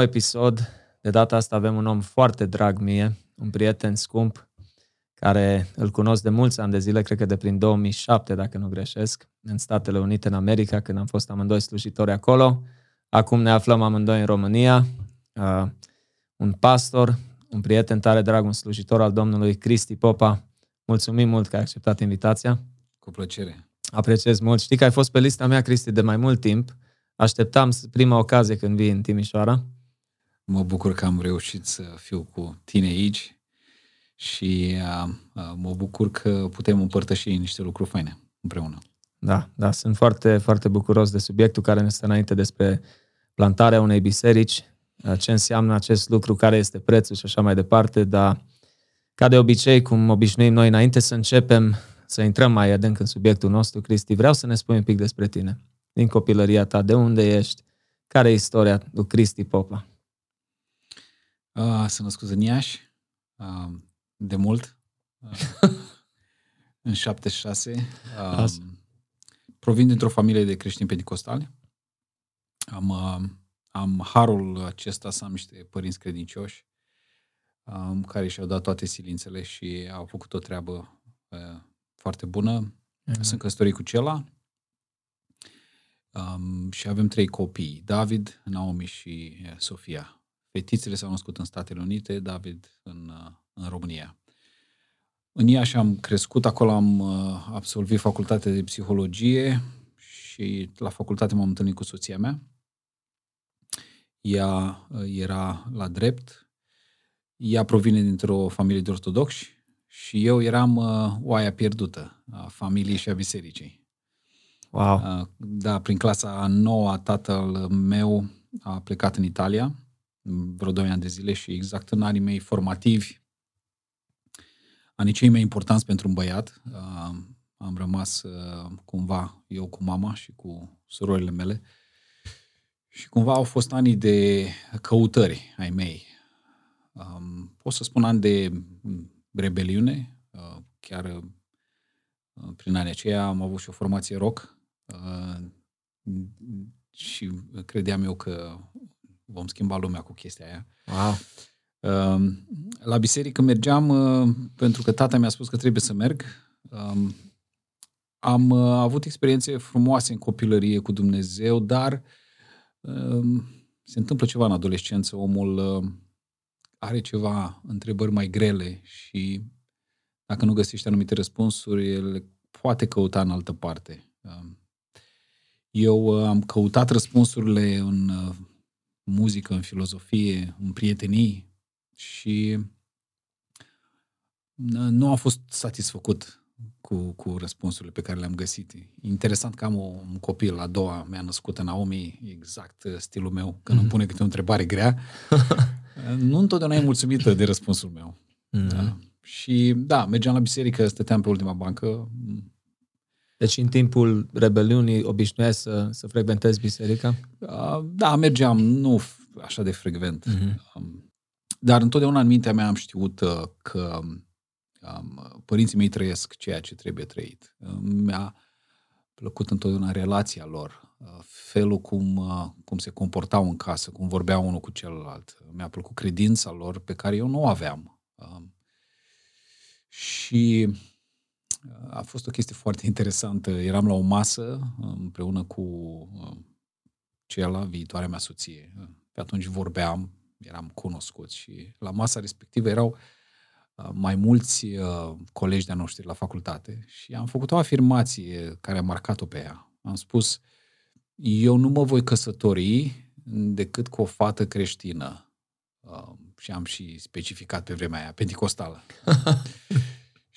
nou episod. De data asta avem un om foarte drag mie, un prieten scump, care îl cunosc de mulți ani de zile, cred că de prin 2007, dacă nu greșesc, în Statele Unite, în America, când am fost amândoi slujitori acolo. Acum ne aflăm amândoi în România. Uh, un pastor, un prieten tare drag, un slujitor al Domnului, Cristi Popa. Mulțumim mult că ai acceptat invitația. Cu plăcere. Apreciez mult. Știi că ai fost pe lista mea, Cristi, de mai mult timp. Așteptam prima ocazie când vii în Timișoara. Mă bucur că am reușit să fiu cu tine aici și uh, uh, mă bucur că putem împărtăși niște lucruri faine împreună. Da, da, sunt foarte, foarte bucuros de subiectul care ne stă înainte despre plantarea unei biserici, uh, ce înseamnă acest lucru, care este prețul și așa mai departe, dar ca de obicei, cum obișnuim noi înainte să începem să intrăm mai adânc în subiectul nostru, Cristi, vreau să ne spui un pic despre tine, din copilăria ta, de unde ești, care e istoria lui Cristi Popa? Uh, sunt născut în Iași, uh, de mult, uh, în 76. Uh, provin dintr-o familie de creștini pentecostali. Am, uh, am harul acesta să am niște părinți credincioși um, care și-au dat toate silințele și au făcut o treabă uh, foarte bună. Mm-hmm. Sunt căsătorit cu Cela um, și avem trei copii, David, Naomi și uh, Sofia. Fetițele s-au născut în Statele Unite, David în, uh, în România. În Iași am crescut, acolo am uh, absolvit facultatea de psihologie și la facultate m-am întâlnit cu soția mea. Ea uh, era la drept, ea provine dintr-o familie de ortodoxi și eu eram uh, oaia pierdută a familiei și a bisericii. Wow. Uh, da, prin clasa a noua, tatăl meu a plecat în Italia vreo 2 ani de zile și exact în anii mei formativi, anii cei mai importanți pentru un băiat, uh, am rămas uh, cumva eu cu mama și cu surorile mele și cumva au fost anii de căutări ai mei. Um, pot să spun ani de rebeliune, uh, chiar prin anii aceia am avut și o formație rock și credeam eu că vom schimba lumea cu chestia aia. Wow. Um, la biserică mergeam uh, pentru că tata mi-a spus că trebuie să merg. Um, am uh, avut experiențe frumoase în copilărie cu Dumnezeu, dar um, se întâmplă ceva în adolescență. Omul uh, are ceva întrebări mai grele și dacă nu găsește anumite răspunsuri, el poate căuta în altă parte. Eu am căutat răspunsurile în muzică, în filozofie, în prietenii și nu am fost satisfăcut cu, cu răspunsurile pe care le-am găsit. Interesant că am o, un copil, la doua mi-a născut în Naomi, exact stilul meu, când mm-hmm. îmi pune câte o întrebare grea. nu întotdeauna e mulțumită de răspunsul meu. Mm-hmm. Da. Și da, mergeam la biserică, stăteam pe ultima bancă, deci în timpul rebeliunii obișnuiai să, să frecventezi biserica? Da, mergeam, nu așa de frecvent. Uh-huh. Dar întotdeauna în mintea mea am știut uh, că um, părinții mei trăiesc ceea ce trebuie trăit. Mi-a plăcut întotdeauna relația lor, uh, felul cum, uh, cum se comportau în casă, cum vorbeau unul cu celălalt. Mi-a plăcut credința lor pe care eu nu o aveam. Um, și a fost o chestie foarte interesantă. Eram la o masă împreună cu uh, ceala, viitoarea mea soție. Pe atunci vorbeam, eram cunoscuți și la masa respectivă erau uh, mai mulți uh, colegi de-a noștri la facultate și am făcut o afirmație care a marcat-o pe ea. Am spus, eu nu mă voi căsători decât cu o fată creștină. și am și specificat pe vremea aia, pentecostală.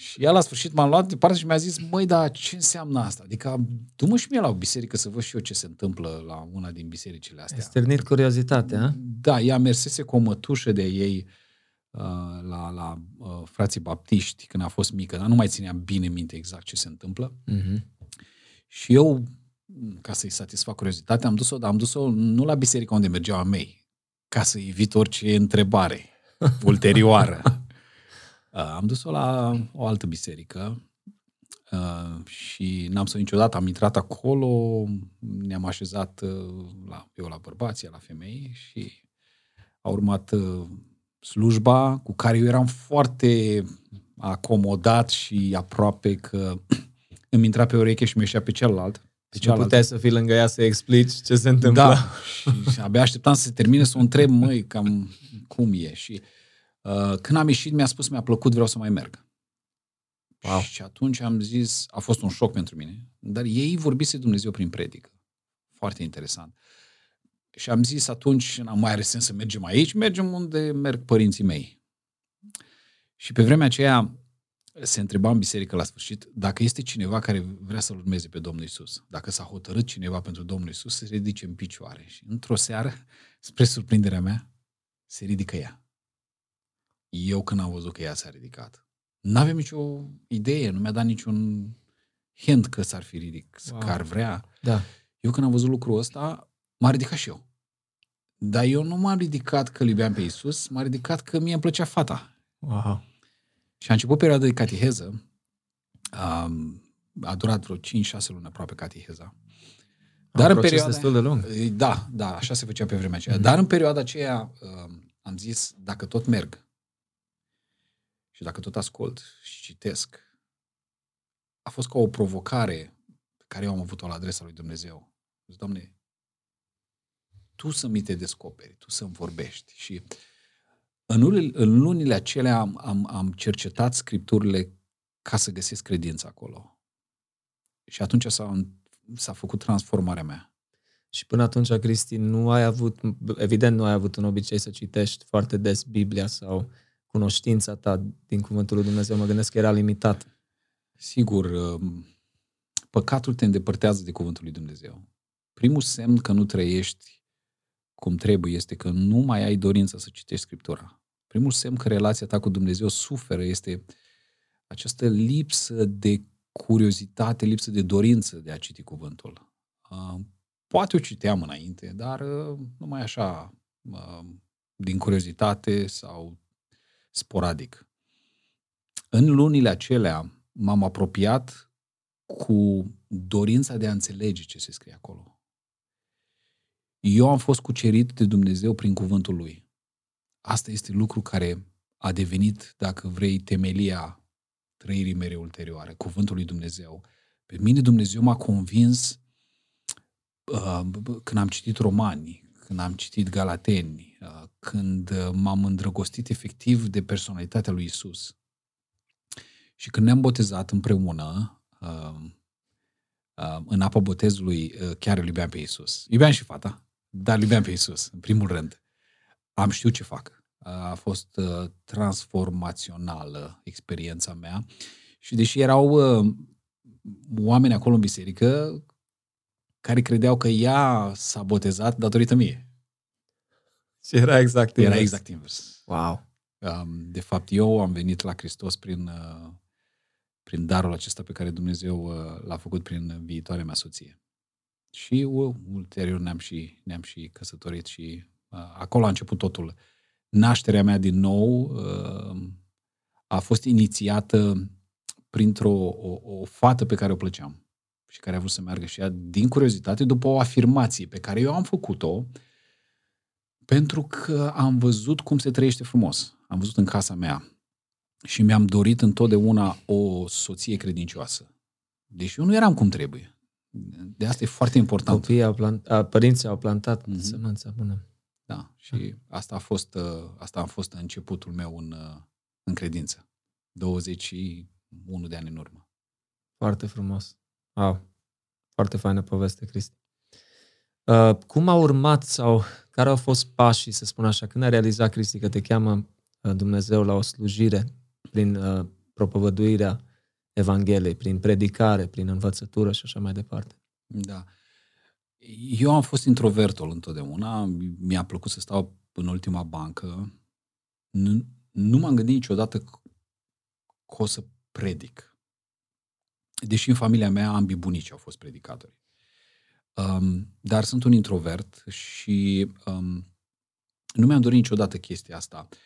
Și ea la sfârșit m-a luat departe și mi-a zis, măi, dar ce înseamnă asta? Adică, du-mă și mie la o biserică să văd și eu ce se întâmplă la una din bisericile astea. Ai stârnit curiozitatea, Da, ea mersese cu o mătușă de ei uh, la, la uh, frații baptiști când a fost mică, dar nu mai ținea bine minte exact ce se întâmplă. Uh-huh. Și eu, ca să-i satisfac curiozitatea, am dus-o, dar am dus-o nu la biserica unde mergeau a mei, ca să evit orice întrebare ulterioară. Uh, am dus-o la o altă biserică uh, și n-am să niciodată. Am intrat acolo, ne-am așezat uh, la, eu la bărbații, la femei și a urmat uh, slujba cu care eu eram foarte acomodat și aproape că îmi intra pe ureche și mi pe celălalt. Pe și nu puteai să fii lângă ea să explici ce se întâmplă. Da, și abia așteptam să se termine să o întreb, măi, cam cum e. Și uh, când am ieșit, mi-a spus, mi-a plăcut, vreau să mai merg. Wow. Și atunci am zis, a fost un șoc pentru mine, dar ei vorbise Dumnezeu prin predică. Foarte interesant. Și am zis atunci, n-am mai are sens să mergem aici, mergem unde merg părinții mei. Și pe vremea aceea se întreba în biserică la sfârșit dacă este cineva care vrea să-L urmeze pe Domnul Isus. Dacă s-a hotărât cineva pentru Domnul Isus, să se ridice în picioare. Și într-o seară, spre surprinderea mea, se ridică ea. Eu când am văzut că ea s-a ridicat, n-aveam nicio idee, nu mi-a dat niciun hint că s-ar fi ridicat, wow. că ar vrea. Da. Eu când am văzut lucrul ăsta, m-a ridicat și eu. Dar eu nu m-am ridicat că iubeam pe Isus, m-a ridicat că mie îmi plăcea fata. Wow. Și a început perioada de catiheză. a durat vreo 5-6 luni aproape catiheza. Dar un în perioada destul de lung. Da, da, așa se făcea pe vremea aceea. Mm-hmm. Dar în perioada aceea am zis, dacă tot merg și dacă tot ascult și citesc, a fost ca o provocare pe care eu am avut-o la adresa lui Dumnezeu. Zic, Doamne, Tu să mi te descoperi, Tu să-mi vorbești. Și uh, în, lunile, în lunile acelea am, am, am cercetat scripturile ca să găsesc credința acolo. Și atunci s-a, s-a făcut transformarea mea. Și până atunci, Cristi, nu ai avut, evident nu ai avut un obicei să citești foarte des Biblia sau cunoștința ta din Cuvântul lui Dumnezeu. Mă gândesc că era limitat. Sigur, um, păcatul te îndepărtează de Cuvântul lui Dumnezeu. Primul semn că nu trăiești cum trebuie este că nu mai ai dorință să citești Scriptura. Primul semn că relația ta cu Dumnezeu suferă este această lipsă de curiozitate, lipsă de dorință de a citi cuvântul. Poate o citeam înainte, dar nu mai așa din curiozitate sau sporadic. În lunile acelea m-am apropiat cu dorința de a înțelege ce se scrie acolo. Eu am fost cucerit de Dumnezeu prin cuvântul Lui. Asta este lucru care a devenit, dacă vrei, temelia trăirii mele ulterioare, cuvântul lui Dumnezeu. Pe mine Dumnezeu m-a convins uh, când am citit romani, când am citit galateni, uh, când m-am îndrăgostit efectiv de personalitatea lui Isus. Și când ne-am botezat împreună, uh, uh, în apa botezului, uh, chiar îl iubeam pe Isus. Iubeam și fata, dar iubeam pe Isus, în primul rând. Am știut ce fac. A fost uh, transformațională experiența mea și deși erau uh, oameni acolo în biserică care credeau că ea s-a botezat datorită mie. Și era exact invers. Era exact invers. Wow. Um, de fapt, eu am venit la Hristos prin, uh, prin darul acesta pe care Dumnezeu l-a făcut prin viitoarea mea soție. Și uh, ulterior ne-am și, ne-am și căsătorit și uh, acolo a început totul. Nașterea mea din nou uh, a fost inițiată printr-o o, o fată pe care o plăceam și care a vrut să meargă și ea din curiozitate după o afirmație pe care eu am făcut-o pentru că am văzut cum se trăiește frumos. Am văzut în casa mea și mi-am dorit întotdeauna o soție credincioasă. Deși eu nu eram cum trebuie. De asta e foarte important. Copiii au plant, a, părinții au plantat mm-hmm. sămânța bună. Da, și asta a fost, ă, asta a fost începutul meu în, ă, în credință. 21 de ani în urmă. Foarte frumos. Wow. Foarte faină poveste, Cristi. Uh, cum a urmat sau care au fost pașii, să spun așa, când a realizat, Cristi, că te cheamă Dumnezeu la o slujire prin uh, propovăduirea Evangheliei, prin predicare, prin învățătură și așa mai departe. Da. Eu am fost introvertul întotdeauna, mi-a plăcut să stau în ultima bancă. Nu, nu m-am gândit niciodată că o să predic. Deși în familia mea ambii bunici au fost predicatori. Um, dar sunt un introvert și um, nu mi-am dorit niciodată chestia asta. Uh,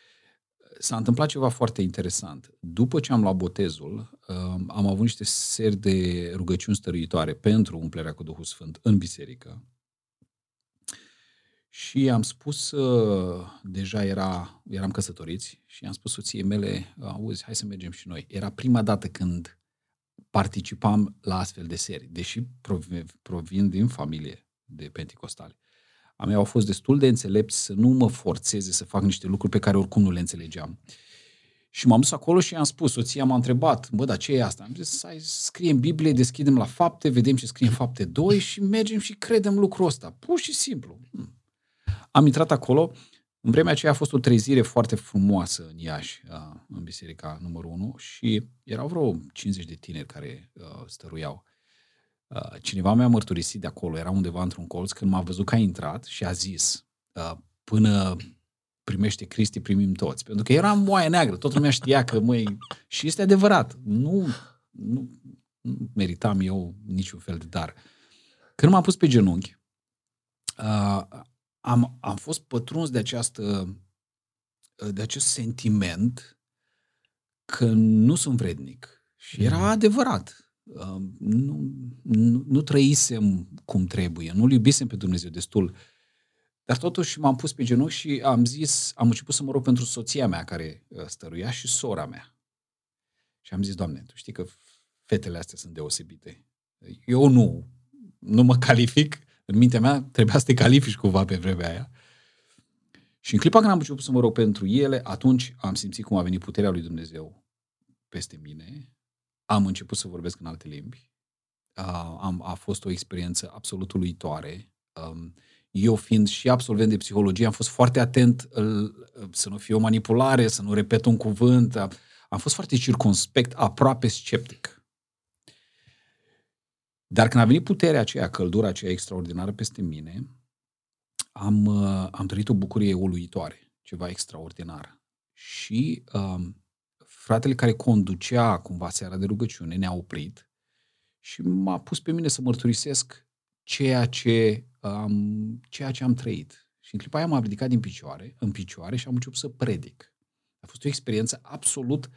s-a întâmplat ceva foarte interesant. După ce am luat botezul, um, am avut niște seri de rugăciuni stăruitoare pentru umplerea cu Duhul Sfânt în biserică. Și am spus, uh, deja era, eram căsătoriți și am spus soției mele, auzi, hai să mergem și noi. Era prima dată când participam la astfel de serii, deși provin, provin din familie de penticostale. A mea au fost destul de înțelepți să nu mă forțeze să fac niște lucruri pe care oricum nu le înțelegeam. Și m-am dus acolo și i-am spus, soția m-a întrebat, bă, dar ce e asta? Am zis, hai, scrie în Biblie, deschidem la fapte, vedem ce scrie în fapte 2 și mergem și credem lucrul ăsta. Pur și simplu. Hmm. Am intrat acolo, în vremea aceea a fost o trezire foarte frumoasă în Iași, în biserica numărul 1 și erau vreo 50 de tineri care stăruiau. Cineva mi-a mărturisit de acolo, era undeva într-un colț, când m-a văzut că a intrat și a zis, până primește Cristi, primim toți. Pentru că era moaie neagră, toată lumea știa că, măi, și este adevărat, nu, nu, nu meritam eu niciun fel de dar. Când m-am pus pe genunchi, am, am fost pătruns de această de acest sentiment că nu sunt vrednic. Și era mm. adevărat. Nu, nu, nu trăisem cum trebuie, nu-L iubisem pe Dumnezeu destul. Dar totuși m-am pus pe genunchi și am zis, am început să mă rog pentru soția mea care uh, stăruia și sora mea. Și am zis, Doamne, tu știi că fetele astea sunt deosebite. Eu nu, nu mă calific, în mintea mea trebuia să te califici cumva pe vremea aia. Și în clipa când am început să mă rog pentru ele, atunci am simțit cum a venit puterea lui Dumnezeu peste mine. Am început să vorbesc în alte limbi. A, am, a fost o experiență absolut uluitoare. Um, eu fiind și absolvent de psihologie, am fost foarte atent să nu fie o manipulare, să nu repet un cuvânt. Am fost foarte circunspect, aproape sceptic. Dar când a venit puterea aceea, căldura aceea extraordinară peste mine, am, uh, am trăit o bucurie uluitoare, ceva extraordinar. Și um, fratele care conducea cumva seara de rugăciune ne-a oprit și m-a pus pe mine să mărturisesc ceea ce, um, ceea ce am trăit. Și în clipa aia m-am ridicat din picioare, în picioare și am început să predic. A fost o experiență absolut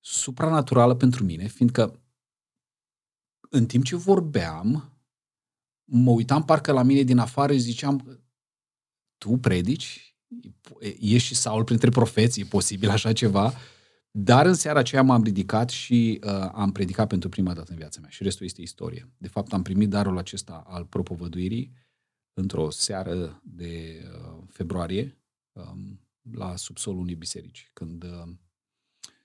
supranaturală pentru mine, fiindcă în timp ce vorbeam, mă uitam parcă la mine din afară și ziceam, tu predici? Ești și Saul printre profeți, e posibil așa ceva? Dar în seara aceea m-am ridicat și uh, am predicat pentru prima dată în viața mea și restul este istorie. De fapt, am primit darul acesta al propovăduirii într-o seară de uh, februarie um, la subsolul unei biserici, când uh,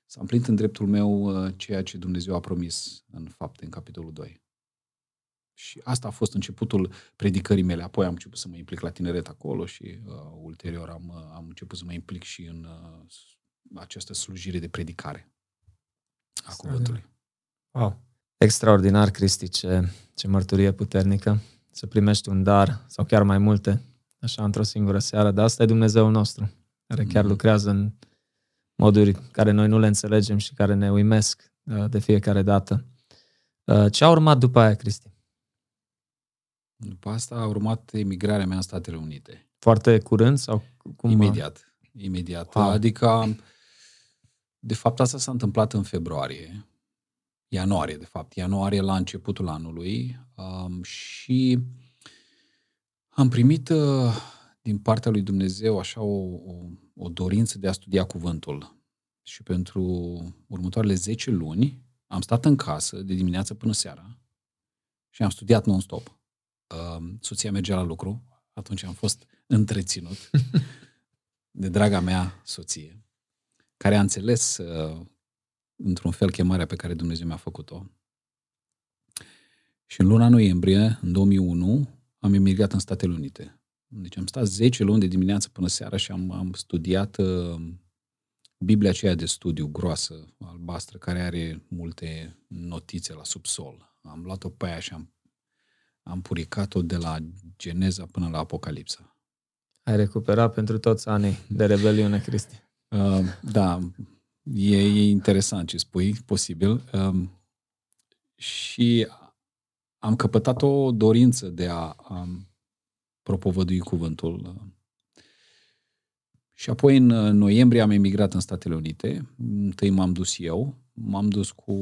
S-a împlinit în dreptul meu uh, ceea ce Dumnezeu a promis în fapte, în capitolul 2. Și asta a fost începutul predicării mele. Apoi am început să mă implic la tineret acolo și uh, ulterior am, uh, am început să mă implic și în uh, această slujire de predicare a cuvântului. Wow! Extraordinar, Cristi, ce, ce mărturie puternică să primești un dar sau chiar mai multe, așa, într-o singură seară. Dar asta e Dumnezeul nostru, care chiar mm. lucrează în moduri care noi nu le înțelegem și care ne uimesc uh, de fiecare dată. Uh, ce a urmat după aia, Cristi? După asta a urmat emigrarea mea în Statele Unite. Foarte curând sau cum? Imediat. Imediat. Wow. Adică, de fapt, asta s-a întâmplat în februarie, ianuarie, de fapt, ianuarie la începutul anului um, și am primit uh, din partea lui Dumnezeu așa o, o, o dorință de a studia cuvântul. Și pentru următoarele 10 luni am stat în casă de dimineață până seara și am studiat non-stop. Uh, soția mergea la lucru, atunci am fost întreținut de draga mea soție, care a înțeles uh, într-un fel chemarea pe care Dumnezeu mi-a făcut-o. Și în luna noiembrie, în 2001, am emigrat în Statele Unite. Deci am stat 10 luni de dimineață până seara și am, am studiat uh, Biblia aceea de studiu groasă, albastră, care are multe notițe la subsol. Am luat-o pe aia și am, am puricat-o de la Geneza până la Apocalipsa. Ai recuperat pentru toți anii de rebeliune, Cristi. Uh, da, e, e interesant ce spui, posibil. Uh, și am căpătat o dorință de a, a propovădui cuvântul. Și apoi în noiembrie am emigrat în Statele Unite. Întâi m-am dus eu, m-am dus cu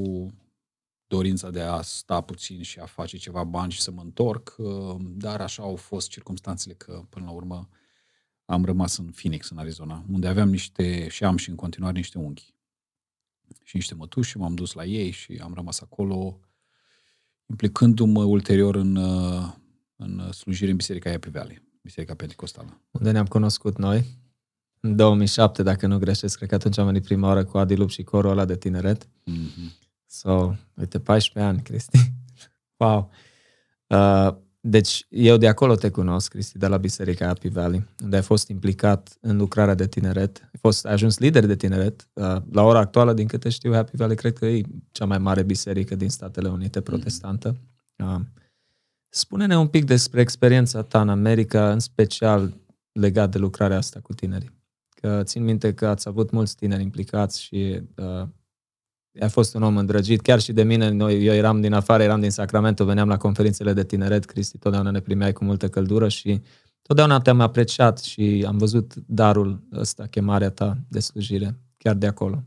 dorința de a sta puțin și a face ceva bani și să mă întorc, uh, dar așa au fost circumstanțele că până la urmă am rămas în Phoenix, în Arizona, unde aveam niște, și am și în continuare niște unghi și niște mătuși și m-am dus la ei și am rămas acolo implicându-mă ulterior în, uh, în slujire în Biserica Happy Valley, Biserica Pentecostală. Unde ne-am cunoscut noi, în 2007, dacă nu greșesc, cred că atunci am venit prima oară cu Adi Lup și corul ăla de tineret. Mm-hmm. So, uite, 14 ani, Cristi. wow! Uh, deci, eu de acolo te cunosc, Cristi, de la Biserica Happy Valley, unde ai fost implicat în lucrarea de tineret. Ai, fost, ai ajuns lider de tineret. Uh, la ora actuală, din câte știu, Happy Valley cred că e cea mai mare biserică din Statele Unite protestantă. Uh, spune-ne un pic despre experiența ta în America, în special legat de lucrarea asta cu tinerii. Că țin minte că ați avut mulți tineri implicați și uh, ai fost un om îndrăgit, chiar și de mine, noi, eu eram din afară, eram din Sacramento, veneam la conferințele de tineret, Cristi, totdeauna ne primeai cu multă căldură și totdeauna te-am apreciat și am văzut darul ăsta, chemarea ta de slujire, chiar de acolo.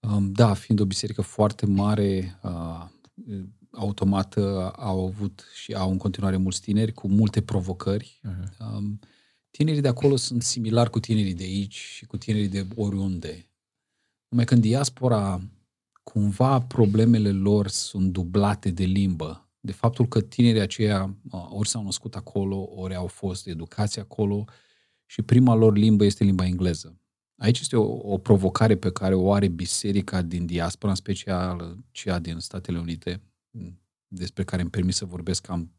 Um, da, fiind o biserică foarte mare, uh, automat uh, au avut și au în continuare mulți tineri cu multe provocări. Uh-huh. Um, tinerii de acolo sunt similari cu tinerii de aici și cu tinerii de oriunde. Numai că în diaspora cumva problemele lor sunt dublate de limbă. De faptul că tinerii aceia ori s-au născut acolo, ori au fost educați acolo și prima lor limbă este limba engleză. Aici este o, o provocare pe care o are biserica din diaspora, în special cea din Statele Unite, despre care îmi permis să vorbesc, am,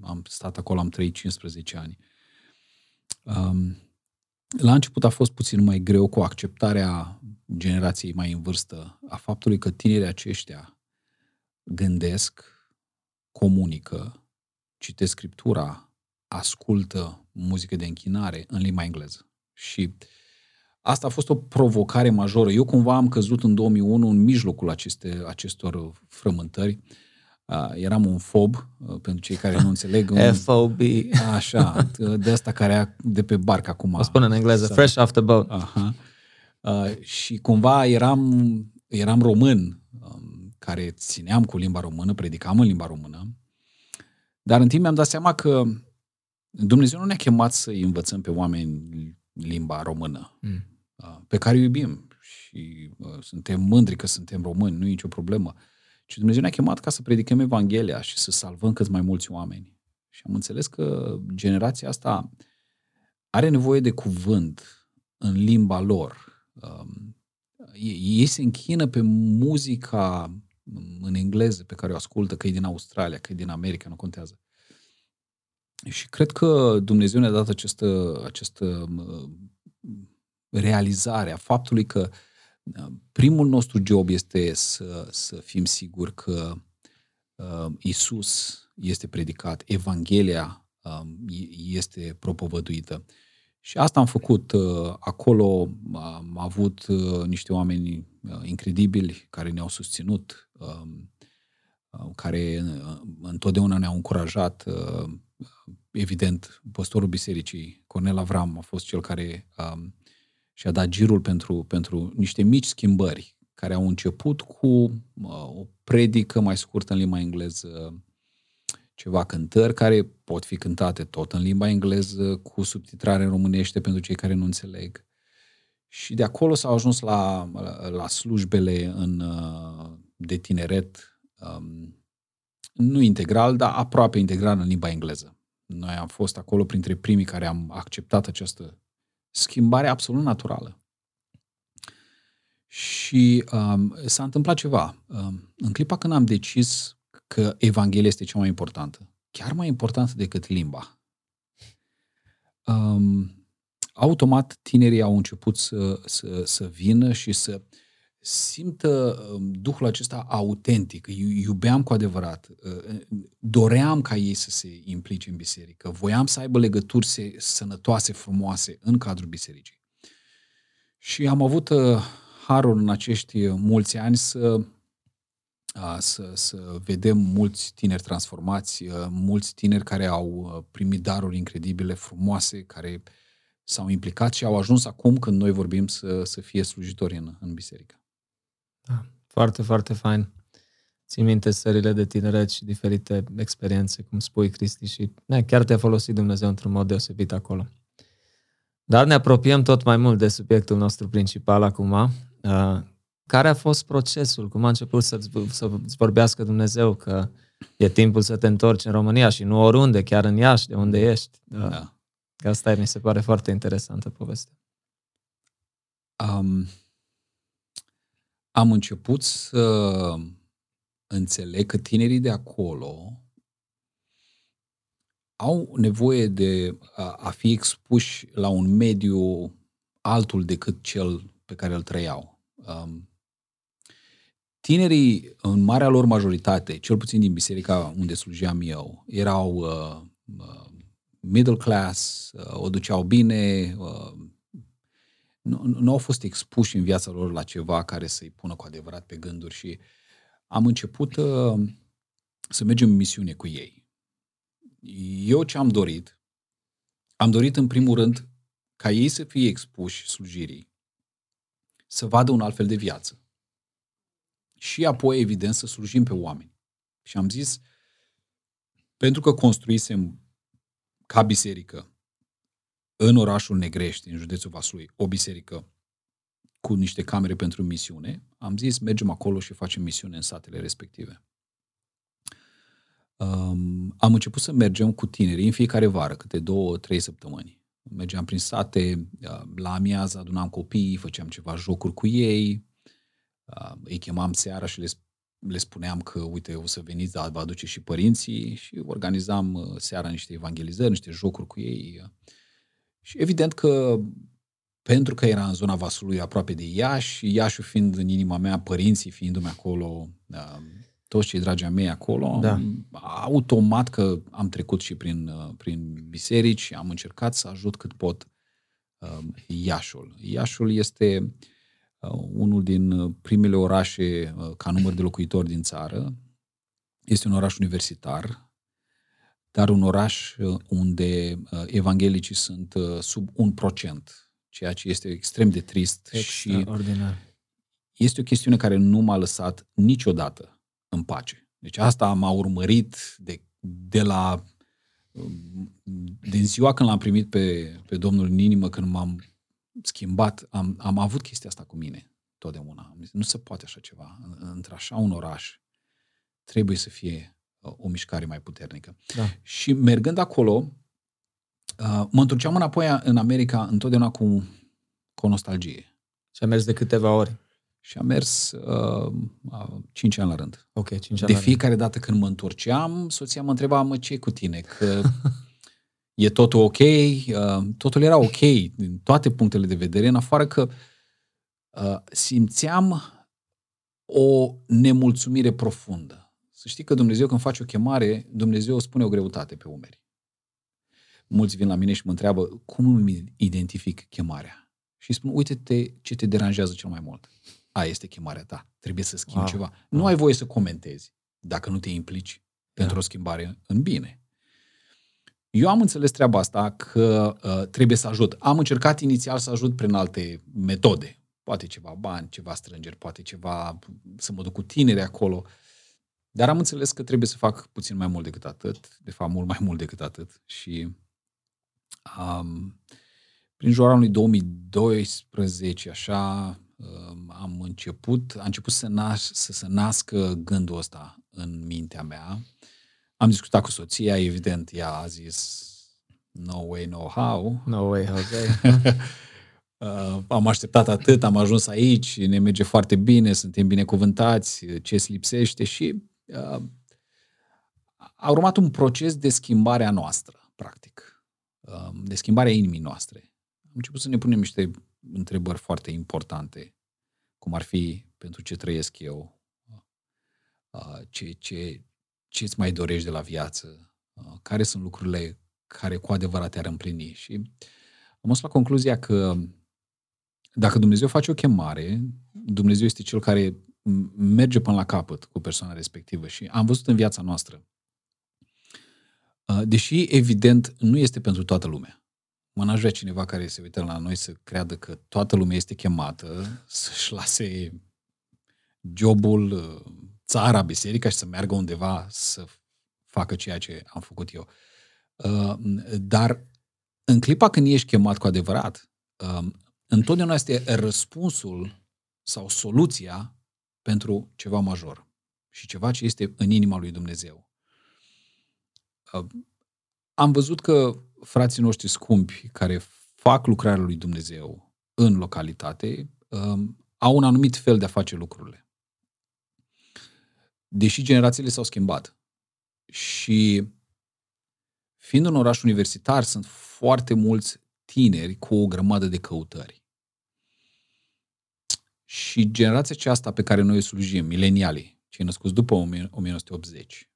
am stat acolo, am trăit 15 ani. Um, la început a fost puțin mai greu cu acceptarea generației mai în vârstă a faptului că tinerii aceștia gândesc, comunică, citesc scriptura, ascultă muzică de închinare în limba engleză. Și asta a fost o provocare majoră. Eu cumva am căzut în 2001 în mijlocul aceste, acestor frământări. Uh, eram un fob, uh, pentru cei care nu înțeleg. Un, FOB. Așa, de asta care de pe barcă acum. O spun în engleză, fresh off the boat. Aha. Uh, și cumva eram, eram român, um, care țineam cu limba română, predicam în limba română, dar în timp mi-am dat seama că Dumnezeu nu ne-a chemat să învățăm pe oameni limba română, mm. uh, pe care o iubim și uh, suntem mândri că suntem români, nu e nicio problemă. Și Dumnezeu ne-a chemat ca să predicăm Evanghelia și să salvăm cât mai mulți oameni. Și am înțeles că generația asta are nevoie de cuvânt în limba lor, Um, ei se închină pe muzica în engleză pe care o ascultă, că e din Australia, că e din America, nu contează. Și cred că Dumnezeu ne-a dat această, această um, realizare a faptului că um, primul nostru job este să, să fim siguri că uh, Isus este predicat, Evanghelia um, este propovăduită. Și asta am făcut. Uh, acolo am avut uh, niște oameni uh, incredibili care ne-au susținut, um, care întotdeauna ne-au încurajat. Evident, păstorul bisericii, Cornel Avram, a fost cel care um, și-a dat girul pentru, pentru niște mici schimbări care au început cu o predică mai scurtă în limba engleză, ceva cântări care pot fi cântate tot în limba engleză, cu subtitrare în românește pentru cei care nu înțeleg. Și de acolo s-au ajuns la, la slujbele în, uh, de tineret, um, nu integral, dar aproape integral în limba engleză. Noi am fost acolo printre primii care am acceptat această schimbare absolut naturală. Și um, s-a întâmplat ceva. Um, în clipa când am decis că Evanghelia este cea mai importantă. Chiar mai importantă decât limba. Um, automat tinerii au început să, să, să vină și să simtă um, Duhul acesta autentic, iubeam cu adevărat, uh, doream ca ei să se implice în biserică, voiam să aibă legături sănătoase, frumoase în cadrul bisericii. Și am avut uh, harul în acești mulți ani să să, să vedem mulți tineri transformați, mulți tineri care au primit daruri incredibile, frumoase, care s-au implicat și au ajuns acum când noi vorbim să, să fie slujitori în, în biserică. Da, foarte, foarte fain. ții minte serile de tineret și diferite experiențe, cum spui, Cristi, și ne, chiar te-a folosit Dumnezeu într-un mod deosebit acolo. Dar ne apropiem tot mai mult de subiectul nostru principal acum. Uh, care a fost procesul? Cum a început să-ți, să-ți vorbească Dumnezeu că e timpul să te întorci în România și nu oriunde, chiar în Iași, de unde ești? Uh, da. Că asta mi se pare foarte interesantă poveste. Um, am început să înțeleg că tinerii de acolo au nevoie de a, a fi expuși la un mediu altul decât cel pe care îl trăiau. Um, tinerii, în marea lor majoritate, cel puțin din biserica unde slujeam eu, erau uh, uh, middle class, uh, o duceau bine, uh, nu, nu au fost expuși în viața lor la ceva care să-i pună cu adevărat pe gânduri și am început uh, să mergem în misiune cu ei. Eu ce am dorit? Am dorit în primul rând ca ei să fie expuși slujirii, să vadă un alt fel de viață. Și apoi, evident, să slujim pe oameni. Și am zis, pentru că construisem ca biserică în orașul Negrești, în județul Vaslui, o biserică cu niște camere pentru misiune, am zis mergem acolo și facem misiune în satele respective. Um, am început să mergem cu tinerii în fiecare vară, câte două, trei săptămâni. Mergeam prin sate, uh, la amiază adunam copii, făceam ceva jocuri cu ei, uh, îi chemam seara și le, le spuneam că, uite, o să veniți, dar vă aduce și părinții și organizam uh, seara niște evangelizări, niște jocuri cu ei. Și evident că pentru că era în zona Vasului aproape de Iași, Iașiul fiind în inima mea, părinții fiindu-mi acolo, toți cei dragi mei acolo, da. automat că am trecut și prin, uh, prin biserici și am încercat să ajut cât pot um, Iașul. Iașul este uh, unul din primele orașe uh, ca număr de locuitori din țară. Este un oraș universitar, dar un oraș unde evanghelicii sunt sub un procent, ceea ce este extrem de trist și este o chestiune care nu m-a lăsat niciodată în pace. Deci asta m-a urmărit de, de la din ziua când l-am primit pe, pe Domnul în inimă, când m-am schimbat, am, am avut chestia asta cu mine totdeauna. Am zis, nu se poate așa ceva. Între așa un oraș trebuie să fie uh, o mișcare mai puternică. Da. Și mergând acolo, uh, mă întorceam înapoi în America întotdeauna cu, cu o nostalgie. Și a mers de câteva ori. Și am mers uh, 5 ani la rând. Ok, 5 ani De fiecare dată când mă întorceam, soția mă întreba, mă, ce cu tine? Că e totul ok? Uh, totul era ok din toate punctele de vedere, în afară că uh, simțeam o nemulțumire profundă. Să știi că Dumnezeu când face o chemare, Dumnezeu spune o greutate pe umeri. Mulți vin la mine și mă întreabă, cum îmi identific chemarea? Și spun, uite-te ce te deranjează cel mai mult a este chemarea ta. Trebuie să schimbi wow. ceva. Nu ai voie să comentezi dacă nu te implici da. pentru o schimbare în bine. Eu am înțeles treaba asta că uh, trebuie să ajut. Am încercat inițial să ajut prin alte metode. Poate ceva bani, ceva strângeri, poate ceva să mă duc cu tineri acolo. Dar am înțeles că trebuie să fac puțin mai mult decât atât. De fapt, mult mai mult decât atât. Și um, prin jurul anului 2012, așa, am început, a început să, nas, să se nască gândul ăsta în mintea mea. Am discutat cu soția, evident, ea a zis no way, no how. No way, Jose. uh, am așteptat atât, am ajuns aici, ne merge foarte bine, suntem binecuvântați, ce îți lipsește și uh, a urmat un proces de schimbare a noastră, practic, uh, de schimbare a inimii noastre. Am început să ne punem niște întrebări foarte importante, cum ar fi pentru ce trăiesc eu, ce, ce, ce îți mai dorești de la viață, care sunt lucrurile care cu adevărat te-ar împlini. Și am ajuns la concluzia că dacă Dumnezeu face o chemare, Dumnezeu este cel care merge până la capăt cu persoana respectivă. Și am văzut în viața noastră, deși evident nu este pentru toată lumea, Mă n-aș vrea cineva care se uită la noi să creadă că toată lumea este chemată să-și lase jobul, țara, biserica și să meargă undeva să facă ceea ce am făcut eu. Uh, dar în clipa când ești chemat cu adevărat, uh, întotdeauna este răspunsul sau soluția pentru ceva major și ceva ce este în inima lui Dumnezeu. Uh, am văzut că frații noștri scumpi care fac lucrarea lui Dumnezeu în localitate au un anumit fel de a face lucrurile. Deși generațiile s-au schimbat și fiind un oraș universitar, sunt foarte mulți tineri cu o grămadă de căutări. Și generația aceasta pe care noi o slujim, milenialii, cei născuți după 1980,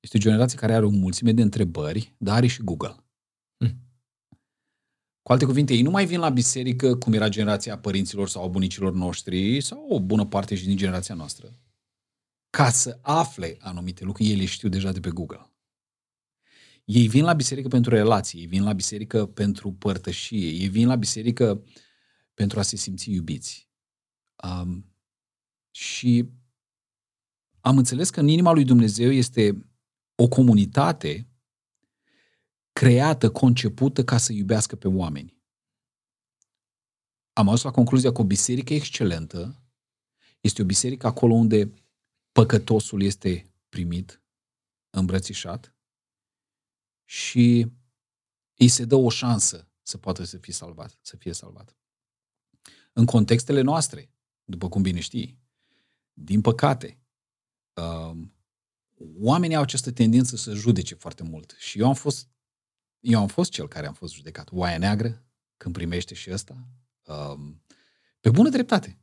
este o generație care are o mulțime de întrebări, dar are și Google. Hm. Cu alte cuvinte, ei nu mai vin la biserică cum era generația părinților sau a bunicilor noștri sau o bună parte și din generația noastră. Ca să afle anumite lucruri, ei le știu deja de pe Google. Ei vin la biserică pentru relații, ei vin la biserică pentru părtășie, ei vin la biserică pentru a se simți iubiți. Um, și am înțeles că în inima lui Dumnezeu este o comunitate creată, concepută ca să iubească pe oameni. Am ajuns la concluzia că o biserică excelentă este o biserică acolo unde păcătosul este primit, îmbrățișat și îi se dă o șansă să poată să fie salvat, să fie salvat. În contextele noastre, după cum bine știi, din păcate, um, oamenii au această tendință să judece foarte mult. Și eu am fost, eu am fost cel care am fost judecat. Oaia neagră, când primește și ăsta, um, pe bună dreptate.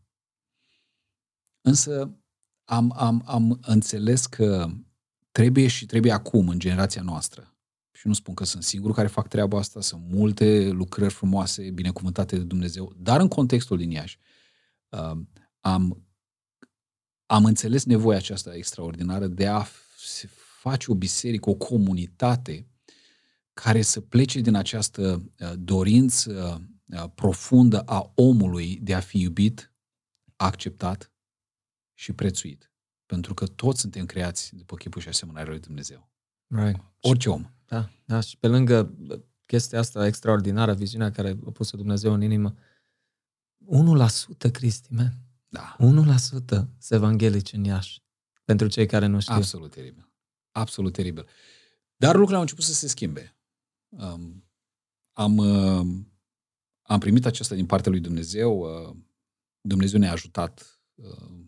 Însă am, am, am înțeles că trebuie și trebuie acum, în generația noastră, și nu spun că sunt singur care fac treaba asta, sunt multe lucrări frumoase, binecuvântate de Dumnezeu, dar în contextul din Iași um, am, am înțeles nevoia aceasta extraordinară de a face o biserică, o comunitate care să plece din această uh, dorință uh, profundă a omului de a fi iubit, acceptat și prețuit. Pentru că toți suntem creați după chipul și asemănarea lui Dumnezeu. Right. Orice om. Da, da, și pe lângă chestia asta extraordinară, viziunea care a pus Dumnezeu în inimă, 1% Cristi, man. Da. 1% se evanghelici în Iași. Pentru cei care nu știu. Absolut teribil. Absolut teribil. Dar lucrurile au început să se schimbe. Um, am, uh, am primit aceasta din partea lui Dumnezeu. Uh, Dumnezeu ne-a ajutat uh,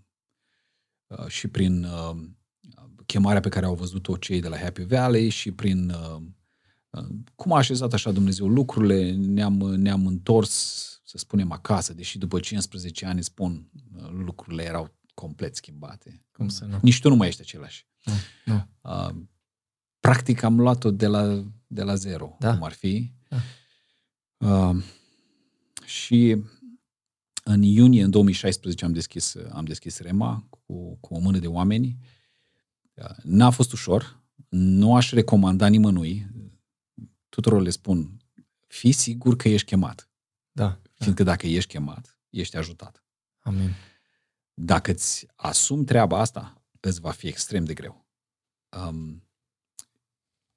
uh, și prin uh, chemarea pe care au văzut-o cei de la Happy Valley și prin uh, uh, cum a așezat așa Dumnezeu lucrurile, ne-am, ne-am întors, să spunem, acasă, deși după 15 ani spun, uh, lucrurile erau complet schimbate. Cum să nu? Nici tu nu mai ești același. Nu, nu. Uh, practic am luat-o de la, de la zero, Da. cum ar fi. Da. Uh, și în iunie, în 2016, am deschis, am deschis Rema cu, cu o mână de oameni. Uh, N-a fost ușor. Nu aș recomanda nimănui. Tuturor le spun, fii sigur că ești chemat. Da. Fiindcă dacă ești chemat, ești ajutat. Amin. Dacă îți asumi treaba asta, îți va fi extrem de greu. Um,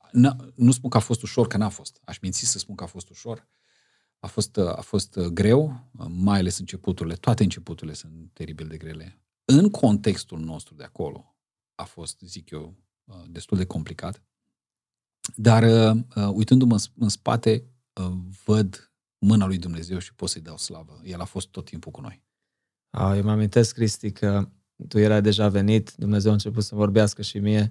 n- nu spun că a fost ușor, că n-a fost. Aș minți să spun că a fost ușor. A fost, a fost greu, mai ales începuturile. Toate începuturile sunt teribil de grele. În contextul nostru de acolo a fost, zic eu, destul de complicat. Dar uh, uitându-mă în, în spate, uh, văd mâna lui Dumnezeu și pot să-i dau slavă. El a fost tot timpul cu noi. A, eu mă amintesc, Cristi, că tu erai deja venit, Dumnezeu a început să vorbească și mie.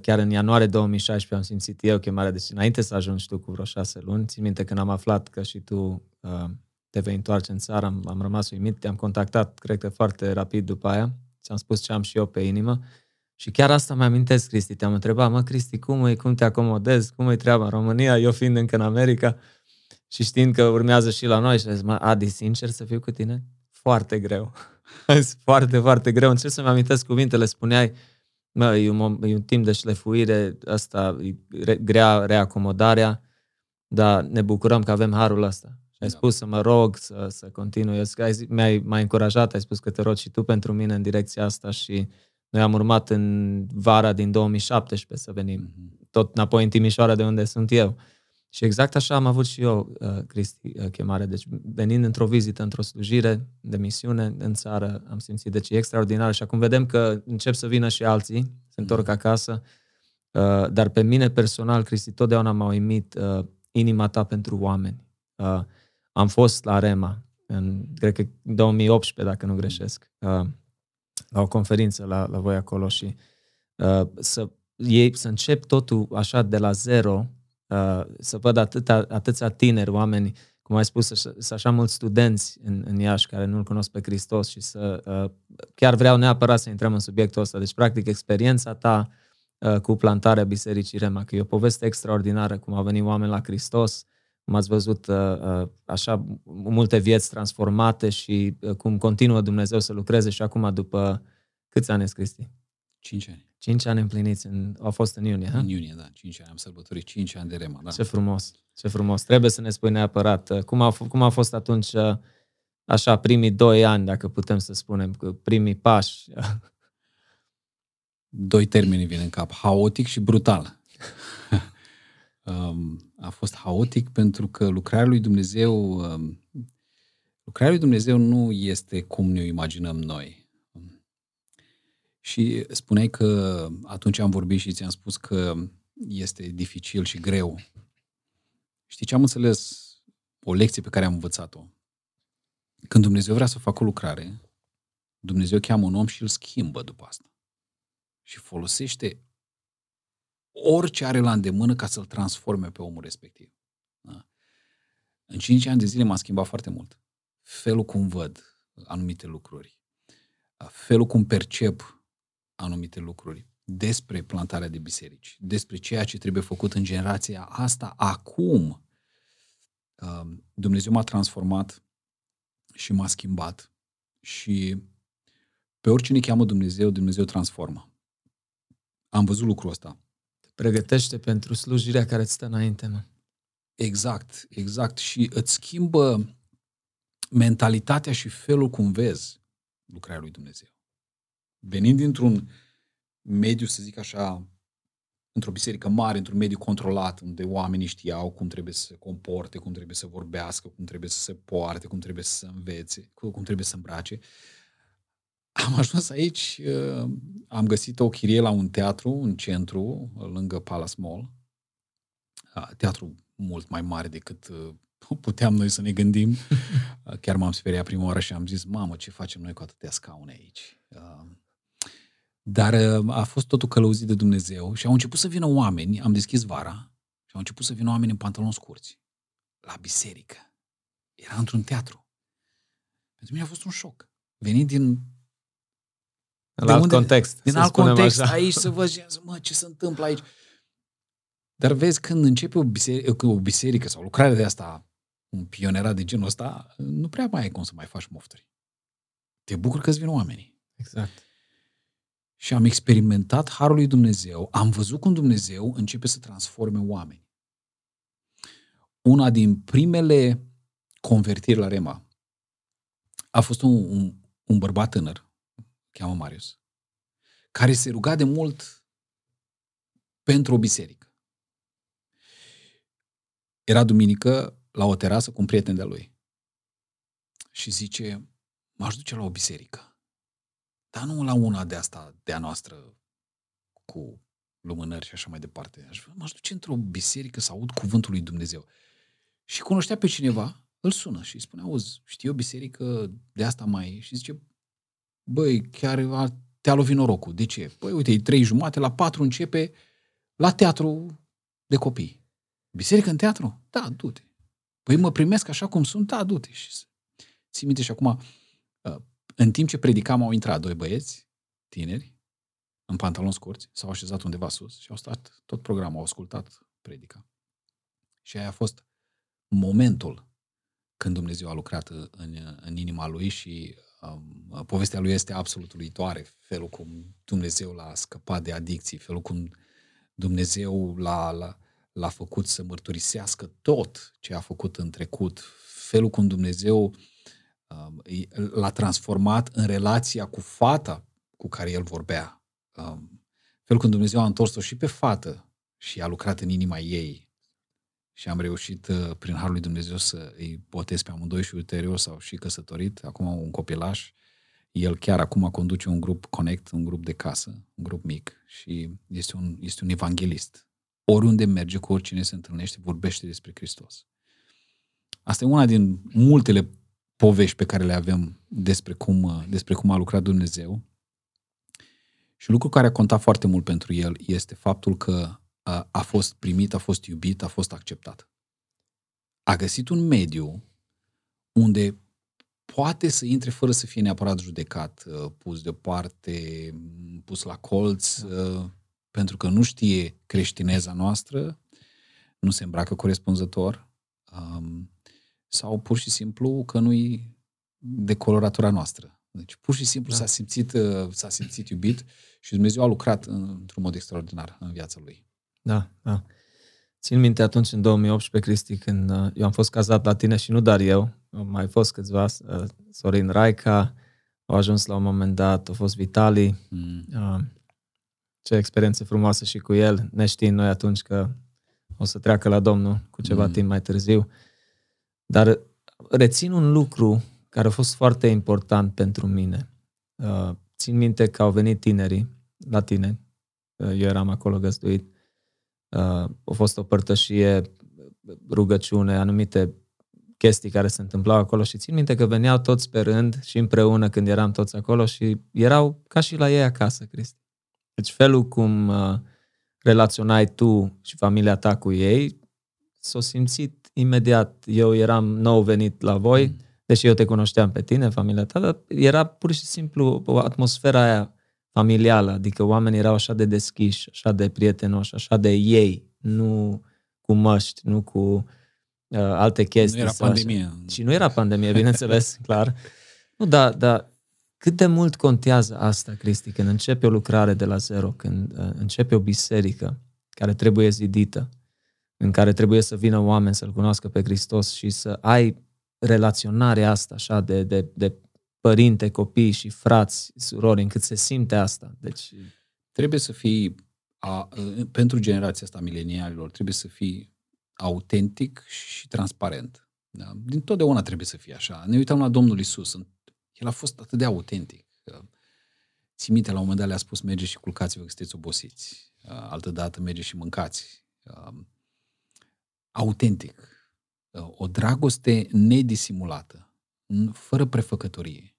Chiar în ianuarie 2016 am simțit eu chemarea, deci înainte să ajungi tu cu vreo șase luni, țin minte când am aflat că și tu uh, te vei întoarce în țară, am, am rămas uimit, te-am contactat, cred că foarte rapid după aia, ți-am spus ce am și eu pe inimă și chiar asta mă amintesc, Cristi, te-am întrebat, mă, Cristi, cum e, cum te acomodezi, cum e treaba în România, eu fiind încă în America și știind că urmează și la noi și am zis, mă, Adi, sincer să fiu cu tine? Foarte greu. foarte, foarte greu. Încerc să-mi amintesc cuvintele, spuneai, mă, e un, e un timp de șlefuire, asta e re, grea reacomodarea, dar ne bucurăm că avem harul ăsta. Și ai Da. spus să mă rog să, să continui. Eu zic, ai, zi- mi-ai, m-ai încurajat, ai spus că te rogi și tu pentru mine în direcția asta și Noi am urmat în vara din 2017 să venim, mm-hmm. tot înapoi în Timișoara de unde sunt eu. Și exact așa am avut și eu, uh, Cristi, uh, chemare. Deci venind într-o vizită, într-o slujire de misiune în țară, am simțit, deci e extraordinar. Și acum vedem că încep să vină și alții, se întorc mm-hmm. acasă. Uh, dar pe mine personal, Cristi, totdeauna m-a uimit uh, inima ta pentru oameni. Uh, am fost la Rema, în, cred că 2018, dacă nu greșesc, uh, la o conferință la, la voi acolo și uh, să, ei, să încep totul așa de la zero, uh, să văd atâta, atâția tineri, oameni, cum ai spus, să așa mulți studenți în, în Iași care nu-L cunosc pe Hristos și să uh, chiar vreau neapărat să intrăm în subiectul ăsta. Deci, practic, experiența ta uh, cu plantarea Bisericii Rema, că e o poveste extraordinară, cum au venit oameni la Hristos, cum ați văzut uh, uh, așa multe vieți transformate și uh, cum continuă Dumnezeu să lucreze și acum după câți ani ești, Cristi? Cinci ani. Cinci ani împliniți, în, au fost în iunie, ha? În iunie, da, cinci ani, am sărbătorit cinci ani de Rema, da. Ce frumos, ce frumos. Trebuie să ne spui neapărat cum a, cum a fost atunci așa primii doi ani, dacă putem să spunem, primii pași. Doi termeni vin în cap, haotic și brutal. Um, a fost haotic pentru că lucrarea lui Dumnezeu, um, lucrarea lui Dumnezeu nu este cum ne imaginăm noi. Și spuneai că atunci am vorbit și ți-am spus că este dificil și greu. Știi ce am înțeles? O lecție pe care am învățat-o. Când Dumnezeu vrea să facă o lucrare, Dumnezeu cheamă un om și îl schimbă după asta. Și folosește orice are la îndemână ca să-l transforme pe omul respectiv. Da? În 5 ani de zile m-a schimbat foarte mult. Felul cum văd anumite lucruri, felul cum percep anumite lucruri despre plantarea de biserici, despre ceea ce trebuie făcut în generația asta acum. Um, Dumnezeu m-a transformat și m-a schimbat și pe oricine cheamă Dumnezeu, Dumnezeu transformă. Am văzut lucrul ăsta pregătește pentru slujirea care îți stă înainte, mă. Exact, exact. Și îți schimbă mentalitatea și felul cum vezi lucrarea lui Dumnezeu. Venind dintr-un mediu, să zic așa, într-o biserică mare, într-un mediu controlat, unde oamenii știau cum trebuie să se comporte, cum trebuie să vorbească, cum trebuie să se poarte, cum trebuie să se învețe, cum trebuie să îmbrace, am ajuns aici, uh, am găsit o chirie la un teatru în centru, lângă Palace Mall. Teatru mult mai mare decât uh, puteam noi să ne gândim. Chiar m-am speriat prima oară și am zis, mamă, ce facem noi cu atâtea scaune aici? Uh, dar a fost totul călăuzit de Dumnezeu și au început să vină oameni, am deschis vara, și au început să vină oameni în pantaloni scurți, la biserică. Era într-un teatru. Pentru mine a fost un șoc. Venind din în alt unde, context. Din alt context, așa. aici să văd, mă, ce se întâmplă aici. Dar vezi, când începe o biserică, o biserică sau lucrarea de asta, un pionerat de genul ăsta, nu prea mai ai cum să mai faci mofturi. Te bucur că îți vin oamenii. Exact. Și am experimentat Harul lui Dumnezeu, am văzut cum Dumnezeu începe să transforme oameni. Una din primele convertiri la Rema a fost un, un, un bărbat tânăr, cheamă Marius, care se ruga de mult pentru o biserică. Era duminică la o terasă cu un prieten de-a lui. Și zice, m-aș duce la o biserică. Dar nu la una de asta, de a noastră, cu lumânări și așa mai departe. Aș, m-aș duce într-o biserică să aud cuvântul lui Dumnezeu. Și cunoștea pe cineva, îl sună și îi spune, auzi, știi o biserică de asta mai... Și zice, băi, chiar te-a lovit norocul. De ce? Păi uite, e trei jumate, la patru începe la teatru de copii. Biserică în teatru? Da, du-te. Păi mă primesc așa cum sunt? Da, du-te. Și ții minte și acum, uh, în timp ce predicam, au intrat doi băieți tineri în pantaloni scurți, s-au așezat undeva sus și au stat tot programul, au ascultat predica. Și aia a fost momentul când Dumnezeu a lucrat în, în inima lui și Um, povestea lui este absolut uluitoare, felul cum Dumnezeu l-a scăpat de adicții, felul cum Dumnezeu l-a, l-a, l-a făcut să mărturisească tot ce a făcut în trecut, felul cum Dumnezeu um, l-a transformat în relația cu fata cu care el vorbea. um, felul când Dumnezeu a întors-o și pe fată și a lucrat în inima ei și am reușit uh, prin Harul lui Dumnezeu să îi botez pe amândoi și ulterior sau și căsătorit, acum un copilaș, el chiar acum conduce un grup Connect, un grup de casă, un grup mic și este un, este un evanghelist. Oriunde merge, cu oricine se întâlnește, vorbește despre Hristos. Asta e una din multele povești pe care le avem despre cum, despre cum a lucrat Dumnezeu. Și lucru care a contat foarte mult pentru el este faptul că a, a fost primit, a fost iubit, a fost acceptat. A găsit un mediu unde poate să intre fără să fie neapărat judecat, uh, pus deoparte, pus la colț, da. pentru că nu știe creștineza noastră, nu se îmbracă corespunzător, um, sau pur și simplu că nu-i de coloratura noastră. Deci pur și simplu da. s-a, simțit, uh, s-a simțit iubit și Dumnezeu a lucrat într-un mod extraordinar în viața lui. Da, da. Țin minte atunci, în 2018, Cristi, când uh, eu am fost cazat la tine și nu doar eu, au mai fost câțiva, uh, Sorin Raica, au ajuns la un moment dat, a fost Vitali, mm. ce experiență frumoasă și cu el, neștiind noi atunci că o să treacă la Domnul cu ceva mm. timp mai târziu. Dar rețin un lucru care a fost foarte important pentru mine. Uh, țin minte că au venit tinerii la tine, uh, eu eram acolo găzduit, uh, a fost o părtășie, rugăciune, anumite chestii care se întâmplau acolo și țin minte că veneau toți pe rând și împreună când eram toți acolo și erau ca și la ei acasă, Cristi. Deci felul cum uh, relaționai tu și familia ta cu ei s-a simțit imediat. Eu eram nou venit la voi, mm. deși eu te cunoșteam pe tine, familia ta, dar era pur și simplu o atmosfera aia familială, adică oamenii erau așa de deschiși, așa de prietenoși, așa de ei, nu cu măști, nu cu uh, alte chestii. Nu era pandemie. Așa. Și nu era pandemie, bineînțeles, clar. Nu, da, da, cât de mult contează asta, Cristi, când începe o lucrare de la zero, când uh, începe o biserică care trebuie zidită, în care trebuie să vină oameni să-L cunoască pe Hristos și să ai relaționarea asta așa de, de, de părinte, copii și frați, surori, încât se simte asta. Deci... Trebuie să fii, a, pentru generația asta milenialilor, trebuie să fii autentic și transparent. Da? Din totdeauna trebuie să fie așa. Ne uităm la Domnul Isus. El a fost atât de autentic. Ții minte, la un moment dat le-a spus, merge și culcați-vă că sunteți obosiți. Altă dată merge și mâncați autentic, o dragoste nedisimulată, fără prefăcătorie,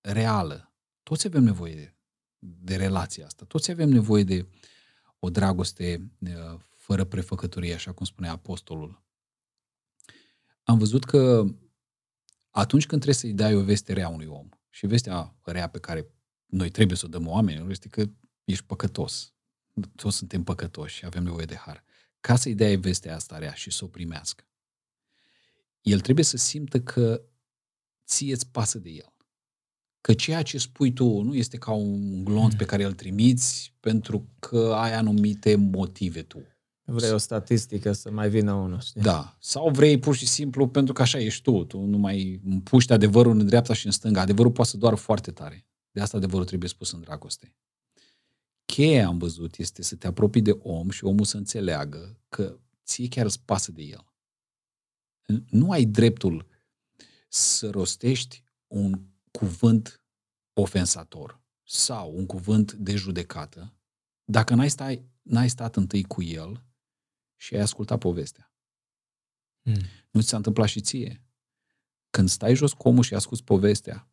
reală. Toți avem nevoie de, de relația asta, toți avem nevoie de o dragoste fără prefăcătorie, așa cum spunea apostolul. Am văzut că atunci când trebuie să-i dai o veste rea unui om, și vestea rea pe care noi trebuie să o dăm oamenilor este că ești păcătos. Toți suntem păcătoși și avem nevoie de har ca să-i dea vestea asta rea și să o primească, el trebuie să simtă că ție îți pasă de el. Că ceea ce spui tu nu este ca un glonț pe care îl trimiți pentru că ai anumite motive tu. Vrei o statistică să mai vină unul, știi? Da. Sau vrei pur și simplu pentru că așa ești tu. Tu nu mai puști adevărul în dreapta și în stânga. Adevărul poate să doară foarte tare. De asta adevărul trebuie spus în dragoste cheia am văzut este să te apropii de om și omul să înțeleagă că ție chiar îți pasă de el. Nu ai dreptul să rostești un cuvânt ofensator sau un cuvânt de judecată dacă n-ai, stai, n-ai stat întâi cu el și ai ascultat povestea. Hmm. Nu ți s-a întâmplat și ție. Când stai jos cu omul și asculți povestea,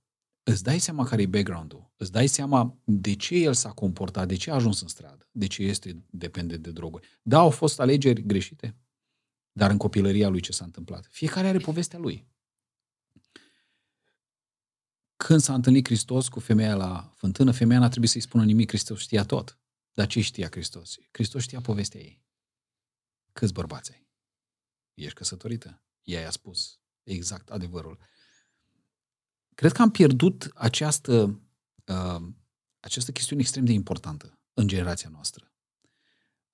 îți dai seama care e background-ul, îți dai seama de ce el s-a comportat, de ce a ajuns în stradă, de ce este dependent de droguri. Da, au fost alegeri greșite, dar în copilăria lui ce s-a întâmplat? Fiecare are povestea lui. Când s-a întâlnit Hristos cu femeia la fântână, femeia n-a trebuit să-i spună nimic, Hristos știa tot. Dar ce știa Hristos? Hristos știa povestea ei. Câți bărbați ai? Ești căsătorită? Ea i-a spus exact adevărul. Cred că am pierdut această, uh, această chestiune extrem de importantă în generația noastră.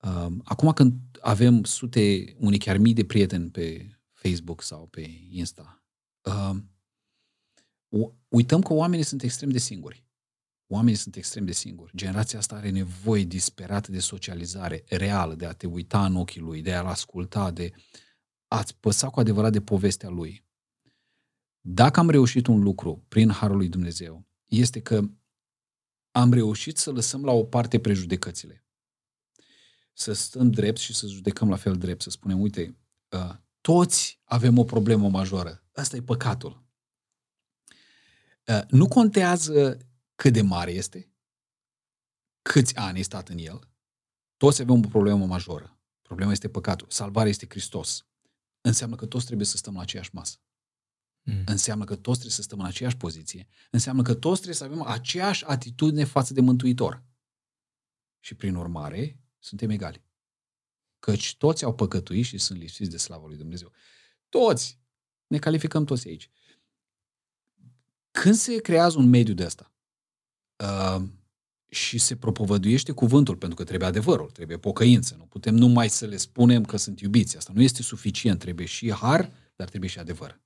Uh, acum când avem sute, unii chiar mii de prieteni pe Facebook sau pe Insta, uh, uităm că oamenii sunt extrem de singuri. Oamenii sunt extrem de singuri. Generația asta are nevoie disperată de socializare reală, de a te uita în ochii lui, de a-l asculta, de a-ți păsa cu adevărat de povestea lui. Dacă am reușit un lucru prin Harul lui Dumnezeu, este că am reușit să lăsăm la o parte prejudecățile. Să stăm drept și să judecăm la fel drept, să spunem, uite, uh, toți avem o problemă majoră. Asta e păcatul. Uh, nu contează cât de mare este, câți ani ai stat în el, toți avem o problemă majoră. Problema este păcatul. Salvarea este Hristos. Înseamnă că toți trebuie să stăm la aceeași masă. Mm. Înseamnă că toți trebuie să stăm în aceeași poziție. Înseamnă că toți trebuie să avem aceeași atitudine față de Mântuitor. Și prin urmare, suntem egali. Căci toți au păcătuit și sunt lipsiți de slavă lui Dumnezeu. Toți! Ne calificăm toți aici. Când se creează un mediu de ăsta uh, și se propovăduiește cuvântul, pentru că trebuie adevărul, trebuie pocăință, nu putem numai să le spunem că sunt iubiți. Asta nu este suficient, trebuie și har, dar trebuie și adevăr.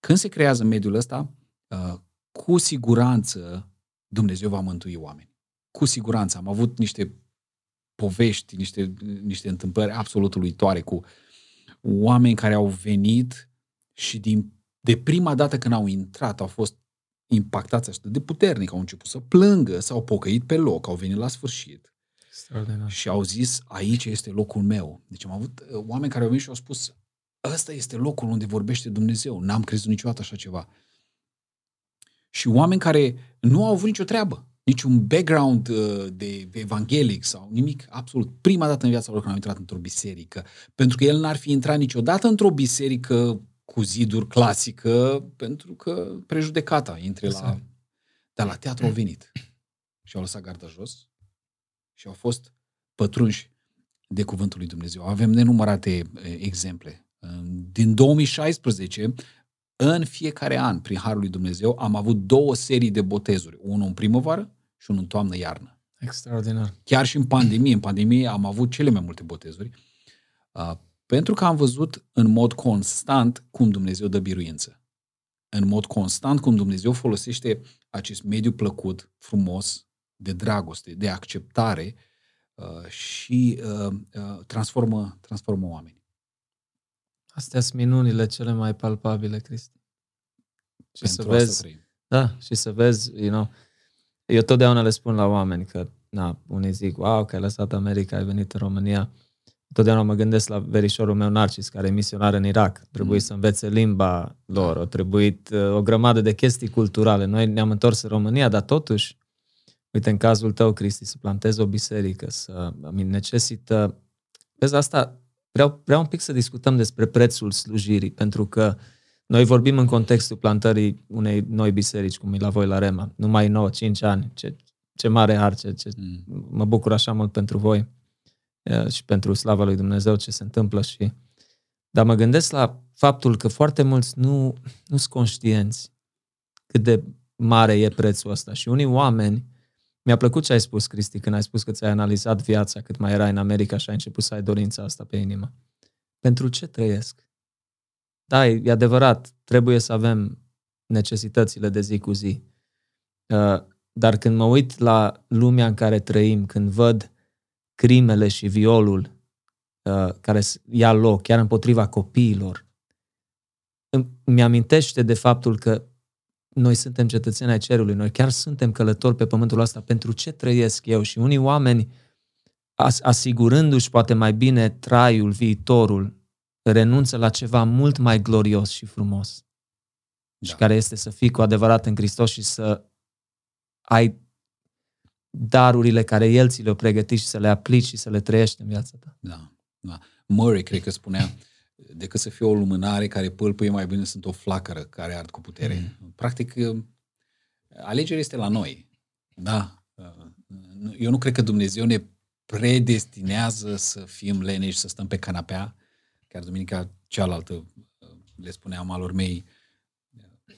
Când se creează mediul ăsta, uh, cu siguranță Dumnezeu va mântui oameni. Cu siguranță. Am avut niște povești, niște, niște întâmplări absolut uluitoare cu oameni care au venit și din, de prima dată când au intrat au fost impactați așa de puternic, au început să plângă, s-au pocăit pe loc, au venit la sfârșit. Și au zis, aici este locul meu. Deci am avut uh, oameni care au venit și au spus, ăsta este locul unde vorbește Dumnezeu. N-am crezut niciodată așa ceva. Și oameni care nu au avut nicio treabă, niciun background uh, de evanghelic sau nimic, absolut. Prima dată în viața lor când au intrat într-o biserică. Pentru că el n-ar fi intrat niciodată într-o biserică cu ziduri clasică, pentru că prejudecata intre la... Dar la teatru au venit și au lăsat garda jos și au fost pătrunși de cuvântul lui Dumnezeu. Avem nenumărate exemple din 2016, în fiecare an, prin Harul lui Dumnezeu, am avut două serii de botezuri. Unul în primăvară și unul în toamnă-iarnă. Extraordinar. Chiar și în pandemie. În pandemie am avut cele mai multe botezuri. Pentru că am văzut în mod constant cum Dumnezeu dă biruință. În mod constant cum Dumnezeu folosește acest mediu plăcut, frumos, de dragoste, de acceptare și transformă, transformă oameni. Astea sunt minunile cele mai palpabile, Cristi. Și Pentru să vezi, da, și să vezi, you know, eu totdeauna le spun la oameni că, na, unii zic, wow, că ai lăsat America, ai venit în România. Totdeauna mă gândesc la verișorul meu Narcis, care e misionar în Irak. Trebuie mm. să învețe limba lor, au trebuit uh, o grămadă de chestii culturale. Noi ne-am întors în România, dar totuși, uite, în cazul tău, Cristi, să plantezi o biserică, să necesită... Vezi, asta Vreau, vreau un pic să discutăm despre prețul slujirii, pentru că noi vorbim în contextul plantării unei noi biserici, cum e la voi la Rema, numai 9, 5 ani. Ce, ce mare har, ce, ce, mm. mă bucur așa mult pentru voi și pentru slava lui Dumnezeu ce se întâmplă și dar mă gândesc la faptul că foarte mulți nu, nu sunt conștienți cât de mare e prețul ăsta și unii oameni mi-a plăcut ce ai spus, Cristi, când ai spus că ți-ai analizat viața cât mai era în America și ai început să ai dorința asta pe inimă. Pentru ce trăiesc? Da, e adevărat, trebuie să avem necesitățile de zi cu zi. Uh, dar când mă uit la lumea în care trăim, când văd crimele și violul uh, care ia loc chiar împotriva copiilor, îmi amintește de faptul că noi suntem cetățeni ai cerului, noi chiar suntem călători pe pământul ăsta. Pentru ce trăiesc eu? Și unii oameni, asigurându-și poate mai bine traiul, viitorul, renunță la ceva mult mai glorios și frumos. Da. Și care este să fii cu adevărat în Hristos și să ai darurile care El ți le-a pregătit și să le aplici și să le trăiești în viața ta. Da, da. Murray, cred că spunea, decât să fie o lumânare care pâlpâie, mai bine sunt o flacără care ard cu putere. Mm. Practic, alegerea este la noi. Da. Eu nu cred că Dumnezeu ne predestinează să fim leneși, să stăm pe canapea. Chiar duminica cealaltă le spuneam alor mei,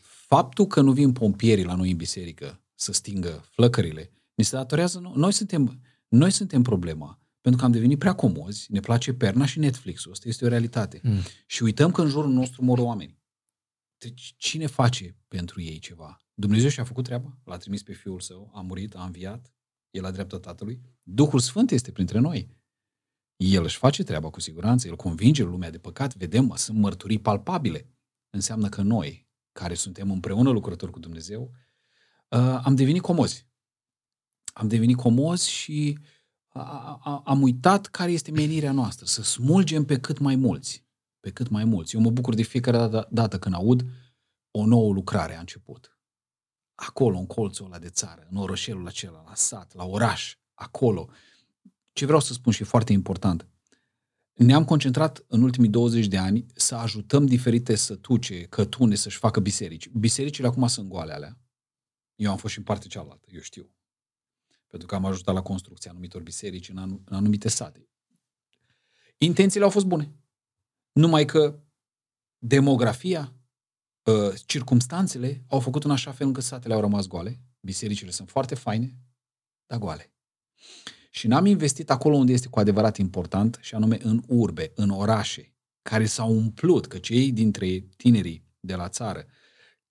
faptul că nu vin pompierii la noi în biserică să stingă flăcările, ni se datorează, noi suntem, noi suntem problema. Pentru că am devenit prea comozi, ne place perna și Netflix-ul. Asta este o realitate. Mm. Și uităm că în jurul nostru mor oameni. Deci cine face pentru ei ceva? Dumnezeu și-a făcut treaba, l-a trimis pe Fiul Său, a murit, a înviat, El la dreapta Tatălui. Duhul Sfânt este printre noi. El își face treaba cu siguranță, El convinge lumea de păcat, vedem, sunt mărturii palpabile. Înseamnă că noi, care suntem împreună lucrători cu Dumnezeu, uh, am devenit comozi. Am devenit comozi și am uitat care este menirea noastră, să smulgem pe cât mai mulți. Pe cât mai mulți. Eu mă bucur de fiecare dată când aud o nouă lucrare a început. Acolo, în colțul ăla de țară, în orășelul acela, la sat, la oraș, acolo. Ce vreau să spun și e foarte important, ne-am concentrat în ultimii 20 de ani să ajutăm diferite sătuce, cătune să-și facă biserici. Bisericile acum sunt goale alea. Eu am fost și în partea cealaltă, eu știu. Pentru că am ajutat la construcția anumitor biserici în, anu- în anumite sate. Intențiile au fost bune. Numai că demografia, ă, circumstanțele au făcut în așa fel încât satele au rămas goale. Bisericile sunt foarte faine, dar goale. Și n-am investit acolo unde este cu adevărat important, și anume în urbe, în orașe, care s-au umplut, că cei dintre tinerii de la țară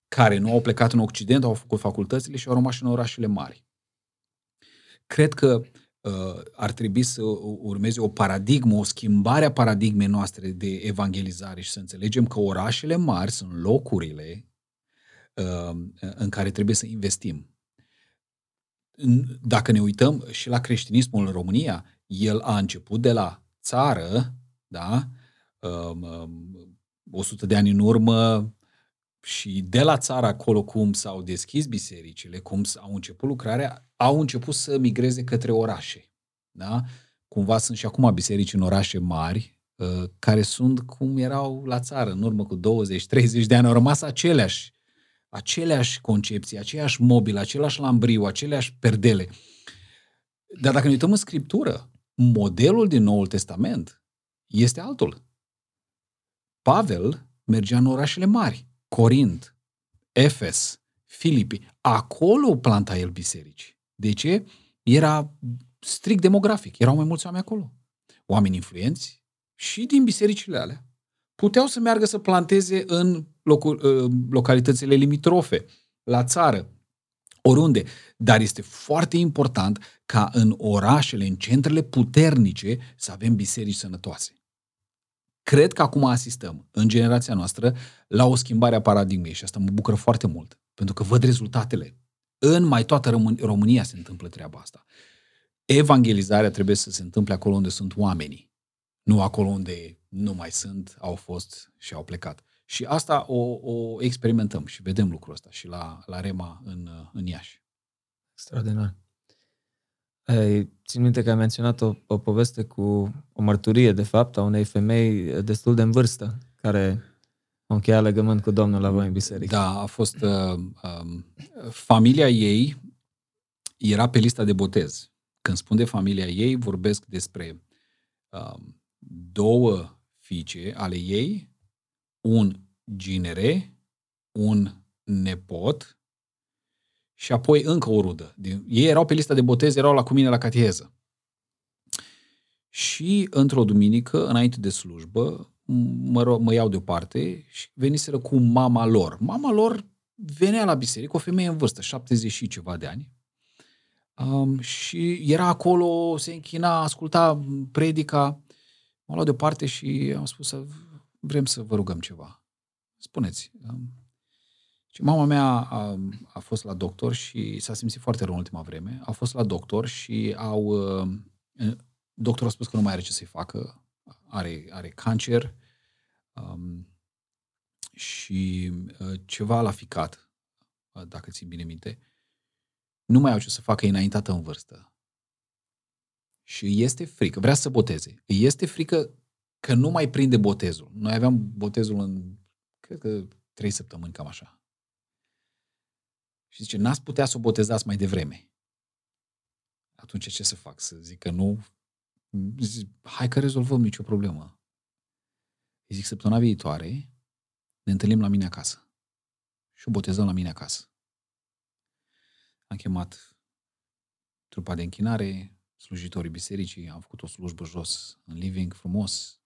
care nu au plecat în Occident au făcut facultățile și au rămas în orașele mari. Cred că uh, ar trebui să urmeze o paradigmă, o schimbare a paradigmei noastre de evangelizare și să înțelegem că orașele mari sunt locurile uh, în care trebuie să investim. Dacă ne uităm și la creștinismul în România, el a început de la țară, da, 100 um, um, de ani în urmă, și de la țară acolo cum s-au deschis bisericile, cum au început lucrarea, au început să migreze către orașe. Da? Cumva sunt și acum biserici în orașe mari, uh, care sunt cum erau la țară, în urmă cu 20-30 de ani, au rămas aceleași aceleași concepții, aceeași mobilă, același lambriu, aceleași perdele. Dar dacă ne uităm în Scriptură, modelul din Noul Testament este altul. Pavel mergea în orașele mari, Corint, Efes, Filipi. Acolo planta el biserici. De ce? Era strict demografic. Erau mai mulți oameni acolo. Oameni influenți și din bisericile alea puteau să meargă să planteze în locul, ă, localitățile limitrofe, la țară, oriunde. Dar este foarte important ca în orașele, în centrele puternice, să avem biserici sănătoase. Cred că acum asistăm, în generația noastră, la o schimbare a paradigmei și asta mă bucură foarte mult, pentru că văd rezultatele. În mai toată România se întâmplă treaba asta. Evangelizarea trebuie să se întâmple acolo unde sunt oamenii, nu acolo unde nu mai sunt, au fost și au plecat. Și asta o, o experimentăm și vedem lucrul ăsta și la, la Rema în, în Iași. Extraordinar. Ai, țin minte că ai menționat o, o poveste cu o mărturie, de fapt, a unei femei destul de în vârstă, care a încheiat legământ cu Domnul la voi în biserică. Da, a fost... Uh, uh, familia ei era pe lista de botez. Când spun de familia ei, vorbesc despre uh, două fiice ale ei, un ginere, un nepot și apoi încă o rudă. Ei erau pe lista de botez, erau la cu mine la cateheză. Și într-o duminică, înainte de slujbă, mă, mă iau deoparte și veniseră cu mama lor. Mama lor venea la biserică, o femeie în vârstă, 70 și ceva de ani. Um, și era acolo, se închina, asculta predica. M-am luat deoparte și am spus să vrem să vă rugăm ceva. Spuneți. Și mama mea a, a fost la doctor și s-a simțit foarte rău în ultima vreme. A fost la doctor și au... Uh, doctorul a spus că nu mai are ce să-i facă. Are, are cancer um, și uh, ceva l-a ficat, uh, dacă ții bine minte. Nu mai au ce să facă, e înaintată în vârstă. Și este frică, vrea să boteze. Este frică că nu mai prinde botezul. Noi aveam botezul în, cred că, trei săptămâni, cam așa. Și zice, n-ați putea să o botezați mai devreme. Atunci ce să fac? Să zic că nu? Zic, hai că rezolvăm nicio problemă. Îi zic, săptămâna viitoare ne întâlnim la mine acasă. Și o botezăm la mine acasă. Am chemat trupa de închinare, slujitorii bisericii, am făcut o slujbă jos, în living, frumos,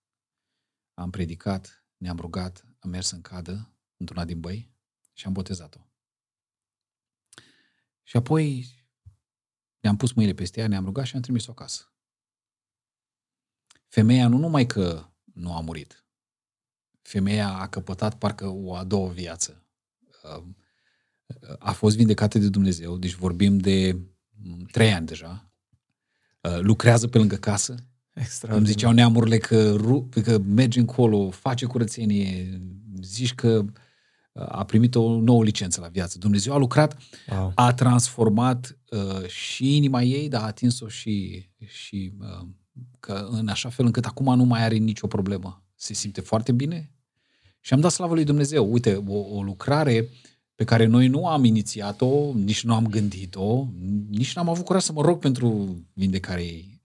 am predicat, ne-am rugat, am mers în cadă, într-una din băi și am botezat-o. Și apoi ne-am pus mâinile peste ea, ne-am rugat și am trimis-o acasă. Femeia nu numai că nu a murit, femeia a căpătat parcă o a doua viață. A fost vindecată de Dumnezeu, deci vorbim de trei ani deja. Lucrează pe lângă casă. Îmi ziceau neamurile că, că merge încolo, face curățenie, zici că a primit o nouă licență la viață. Dumnezeu a lucrat, wow. a transformat uh, și inima ei, dar a atins-o și, și uh, că în așa fel încât acum nu mai are nicio problemă. Se simte foarte bine și am dat slavă lui Dumnezeu. Uite, o, o lucrare pe care noi nu am inițiat-o, nici nu am gândit-o, nici n-am avut curaj să mă rog pentru vindecarea ei.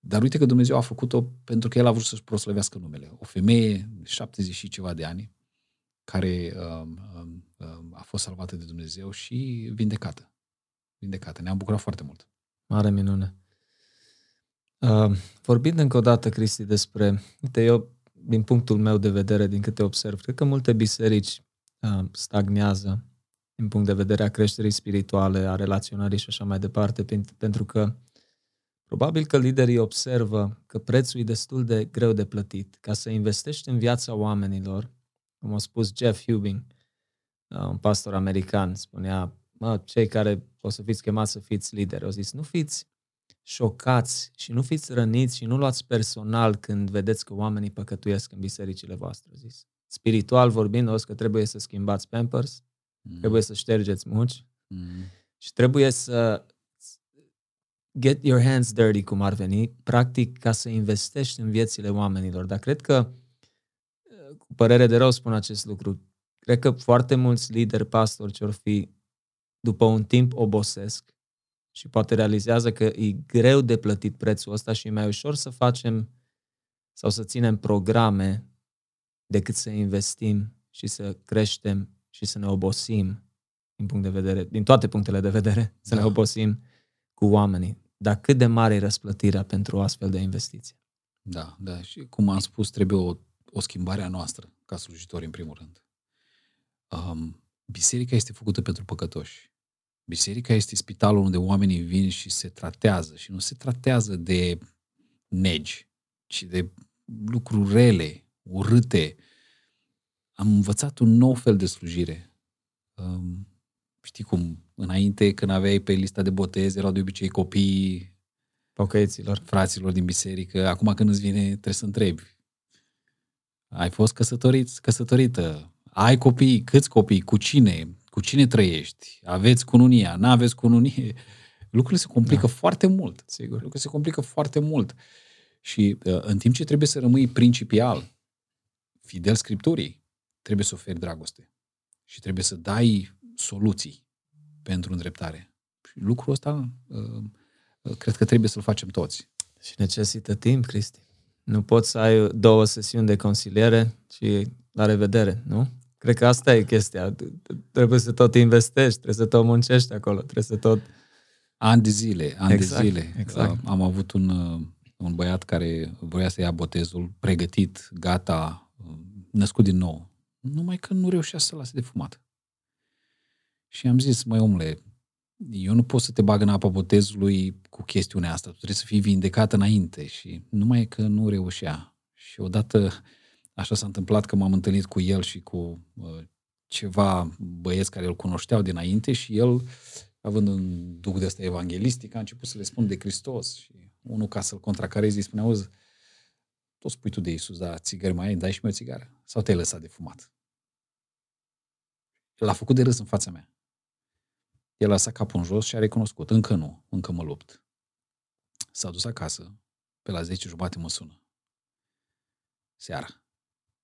Dar uite că Dumnezeu a făcut-o pentru că El a vrut să-și proslăvească numele. O femeie, 70 și ceva de ani, care uh, uh, a fost salvată de Dumnezeu și vindecată. Vindecată. Ne-am bucurat foarte mult. Mare minune. Uh, vorbind încă o dată, Cristi, despre... Uite, eu, din punctul meu de vedere, din câte observ, cred că multe biserici uh, stagnează din punct de vedere a creșterii spirituale, a relaționării și așa mai departe, pentru că probabil că liderii observă că prețul e destul de greu de plătit. Ca să investești în viața oamenilor, cum a spus Jeff Hubing, uh, un pastor american, spunea, mă, cei care o să fiți chemați să fiți lideri, au zis, nu fiți șocați și nu fiți răniți și nu luați personal când vedeți că oamenii păcătuiesc în bisericile voastre, zis. Spiritual vorbind, o că trebuie să schimbați pampers, mm. trebuie să ștergeți muci mm. și trebuie să get your hands dirty, cum ar veni, practic ca să investești în viețile oamenilor. Dar cred că cu părere de rău spun acest lucru. Cred că foarte mulți lideri, pastori ce or fi, după un timp obosesc și poate realizează că e greu de plătit prețul ăsta și e mai ușor să facem sau să ținem programe decât să investim și să creștem și să ne obosim din punct de vedere, din toate punctele de vedere, să da. ne obosim cu oamenii. Dar cât de mare e răsplătirea pentru o astfel de investiție? Da, da. Și cum am spus, trebuie o o schimbare a noastră, ca slujitori, în primul rând. Um, biserica este făcută pentru păcătoși. Biserica este spitalul unde oamenii vin și se tratează. Și nu se tratează de negi, ci de lucruri rele, urâte. Am învățat un nou fel de slujire. Um, știi cum, înainte, când aveai pe lista de botez, erau de obicei copiii pocăiților, fraților din biserică. Acum când îți vine, trebuie să întrebi ai fost căsătorit, căsătorită, ai copii, câți copii, cu cine, cu cine trăiești, aveți cununia, nu aveți cununie. Lucrurile se complică da. foarte mult. Sigur. Lucrurile se complică foarte mult. Și uh, în timp ce trebuie să rămâi principial, fidel Scripturii, trebuie să oferi dragoste. Și trebuie să dai soluții pentru îndreptare. Și lucrul ăsta uh, uh, cred că trebuie să-l facem toți. Și necesită timp, Cristi. Nu poți să ai două sesiuni de consiliere și la revedere, nu? Cred că asta e chestia. Trebuie să tot investești, trebuie să tot muncești acolo, trebuie să tot... Ani de zile, ani exact, de zile. Exact. Am avut un, uh, un băiat care voia să ia botezul, pregătit, gata, uh, născut din nou. Numai că nu reușea să lase de fumat. Și am zis, măi omule, eu nu pot să te bag în apa botezului cu chestiunea asta. Tu trebuie să fii vindecat înainte și numai că nu reușea. Și odată așa s-a întâmplat că m-am întâlnit cu el și cu uh, ceva băieți care îl cunoșteau dinainte și el, având un duc de ăsta evanghelistic, a început să le spun de Hristos și unul ca să-l contracareze îi spune, auzi, tot spui tu de Iisus, dar țigări mai ai, dai și mie o țigară? Sau te-ai lăsat de fumat? L-a făcut de râs în fața mea. El a lăsat capul în jos și a recunoscut. Încă nu, încă mă lupt. S-a dus acasă, pe la 10 jumate mă sună. Seara.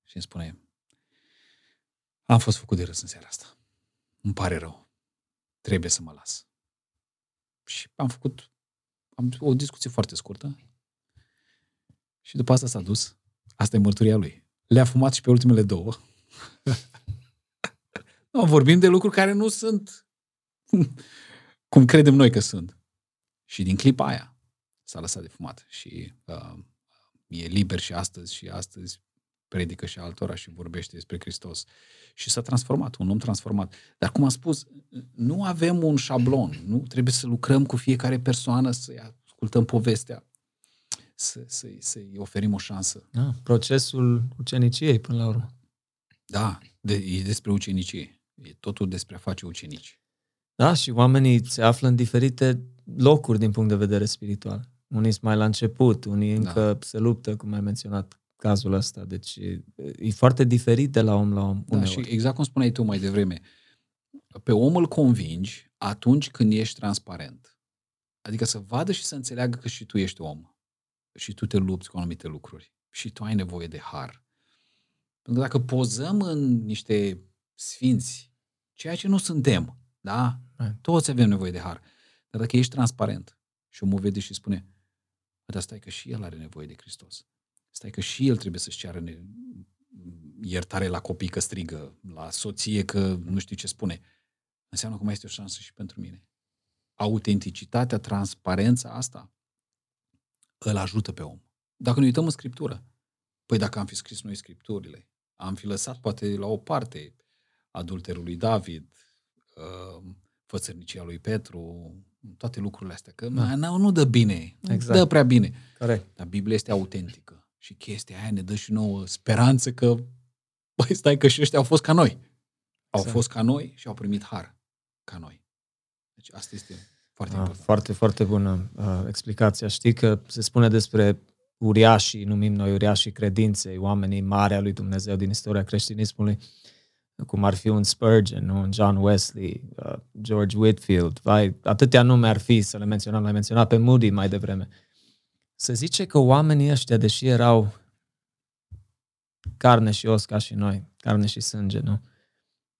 Și îmi spune, am fost făcut de râs în seara asta. Îmi pare rău. Trebuie să mă las. Și am făcut am o discuție foarte scurtă. Și după asta s-a dus. Asta e mărturia lui. Le-a fumat și pe ultimele două. no, vorbim de lucruri care nu sunt cum credem noi că sunt. Și din clipa aia s-a lăsat de fumat și uh, e liber și astăzi și astăzi predică și altora și vorbește despre Hristos. Și s-a transformat, un om transformat. Dar cum am spus, nu avem un șablon, nu trebuie să lucrăm cu fiecare persoană, să-i ascultăm povestea, să, să, să-i oferim o șansă. Da, procesul uceniciei până la urmă. Da, de, e despre ucenicie. E totul despre a face ucenici. Da, și oamenii se află în diferite locuri din punct de vedere spiritual. Unii sunt mai la început, unii da. încă se luptă, cum ai menționat cazul ăsta. Deci e, e foarte diferit de la om la om. Da, și exact cum spuneai tu mai devreme, pe om îl convingi atunci când ești transparent. Adică să vadă și să înțeleagă că și tu ești om. Și tu te lupți cu anumite lucruri. Și tu ai nevoie de har. Pentru că dacă pozăm în niște sfinți, ceea ce nu suntem, da? Toți avem nevoie de har. Dar dacă ești transparent și omul vede și spune, dar stai că și el are nevoie de Hristos. Stai că și el trebuie să-și ceară ne- iertare la copii că strigă, la soție că nu știu ce spune. Înseamnă că mai este o șansă și pentru mine. Autenticitatea, transparența asta îl ajută pe om. Dacă ne uităm în Scriptură, păi dacă am fi scris noi Scripturile, am fi lăsat poate la o parte adulterul lui David, uh, fățărnicia lui Petru, toate lucrurile astea, că da. nu, nu dă bine, exact. nu dă prea bine. Corect. Dar Biblia este autentică și chestia aia ne dă și nouă speranță că, băi, stai că și ăștia au fost ca noi. Au exact. fost ca noi și au primit har ca noi. Deci asta este foarte ah, important. Foarte, foarte bună uh, explicația. Știi că se spune despre uriașii, numim noi uriașii credinței, oamenii mari a lui Dumnezeu din istoria creștinismului, cum ar fi un Spurgeon, un John Wesley, uh, George Whitfield, vai, atâtea nume ar fi să le menționăm, l-ai menționat pe Moody mai devreme. Se zice că oamenii ăștia, deși erau carne și os ca și noi, carne și sânge, nu?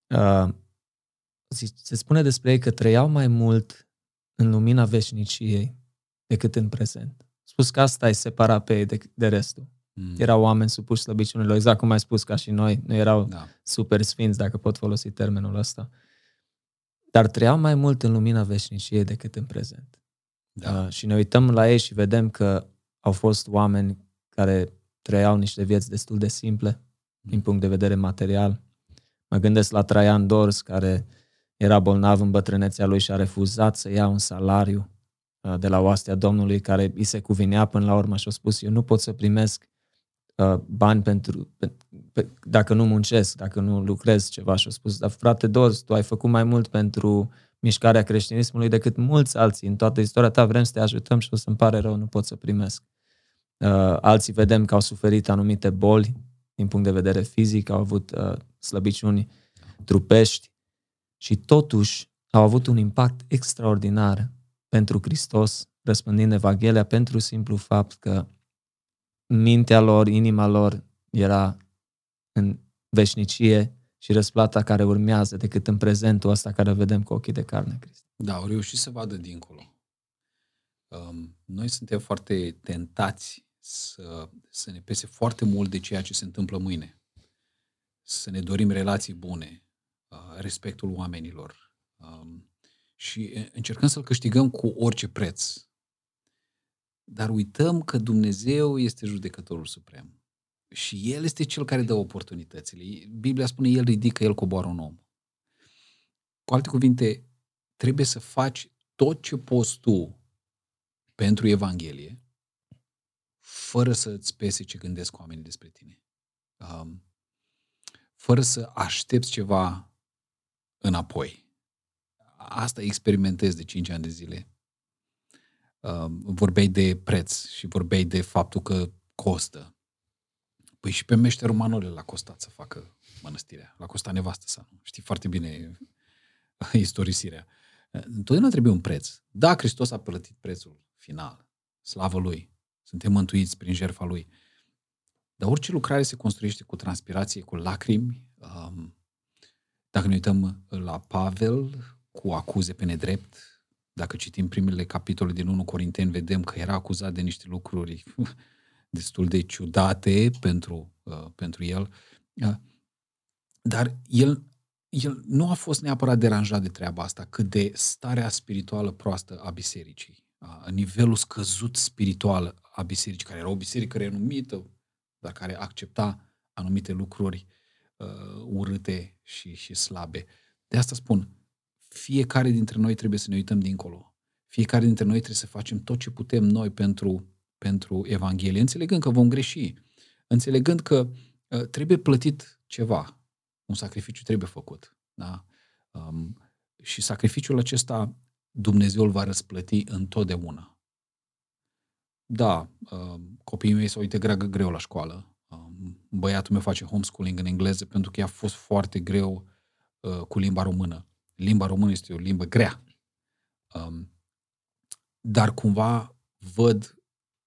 Uh, se spune despre ei că trăiau mai mult în lumina veșniciei decât în prezent. Spus că asta îi separa pe ei de, de restul. Mm. Erau oameni supuși slăbiciunilor, exact cum ai spus, ca și noi. Nu erau da. super sfinți, dacă pot folosi termenul ăsta. Dar trăiau mai mult în lumina veșniciei decât în prezent. Da. Uh, și ne uităm la ei și vedem că au fost oameni care trăiau niște vieți destul de simple mm. din punct de vedere material. Mă gândesc la Traian Dors, care era bolnav în bătrânețea lui și a refuzat să ia un salariu uh, de la oastea Domnului care îi se cuvinea până la urmă și a spus eu nu pot să primesc uh, bani pentru, pe, pe, dacă nu muncesc, dacă nu lucrez ceva și a spus, dar frate Dors, tu ai făcut mai mult pentru mișcarea creștinismului decât mulți alții în toată istoria ta, vrem să te ajutăm și o să-mi pare rău, nu pot să primesc. Uh, alții vedem că au suferit anumite boli din punct de vedere fizic, au avut uh, slăbiciuni trupești și totuși au avut un impact extraordinar pentru Hristos, răspândind Evanghelia pentru simplu fapt că mintea lor, inima lor era în veșnicie și răsplata care urmează decât în prezentul ăsta care vedem cu ochii de carne, Cristi. Da, au reușit să vadă dincolo. Um, noi suntem foarte tentați să, să ne pese foarte mult de ceea ce se întâmplă mâine. Să ne dorim relații bune, uh, respectul oamenilor um, și încercăm să-l câștigăm cu orice preț. Dar uităm că Dumnezeu este judecătorul suprem. Și El este Cel care dă oportunitățile. Biblia spune, El ridică, El coboară un om. Cu alte cuvinte, trebuie să faci tot ce poți tu pentru Evanghelie, fără să îți pese ce gândesc oamenii despre tine. Um, fără să aștepți ceva înapoi. Asta experimentez de 5 ani de zile. Um, vorbeai de preț și vorbeai de faptul că costă. Păi și pe meșterul Manole l-a costat să facă mănăstirea. L-a costat nevastă sa. Știi foarte bine istorisirea. Întotdeauna trebuie un preț. Da, Hristos a plătit prețul final. Slavă Lui. Suntem mântuiți prin jertfa Lui. Dar orice lucrare se construiește cu transpirație, cu lacrimi. Um, dacă ne uităm la Pavel, cu acuze pe nedrept, dacă citim primele capitole din 1 Corinteni, vedem că era acuzat de niște lucruri destul de ciudate pentru, uh, pentru el. Uh, dar el, el nu a fost neapărat deranjat de treaba asta, cât de starea spirituală proastă a bisericii. Uh, nivelul scăzut spiritual a bisericii, care era o biserică renumită, dar care accepta anumite lucruri uh, urâte și, și slabe. De asta spun, fiecare dintre noi trebuie să ne uităm dincolo. Fiecare dintre noi trebuie să facem tot ce putem noi pentru, pentru Evanghelie, înțelegând că vom greși, înțelegând că uh, trebuie plătit ceva, un sacrificiu trebuie făcut. Da? Um, și sacrificiul acesta Dumnezeu îl va răsplăti întotdeauna. Da, uh, copiii mei se uită greagă greu la școală. Uh, băiatul meu face homeschooling în engleză pentru că i-a fost foarte greu uh, cu limba română. Limba română este o limbă grea. Um, dar cumva văd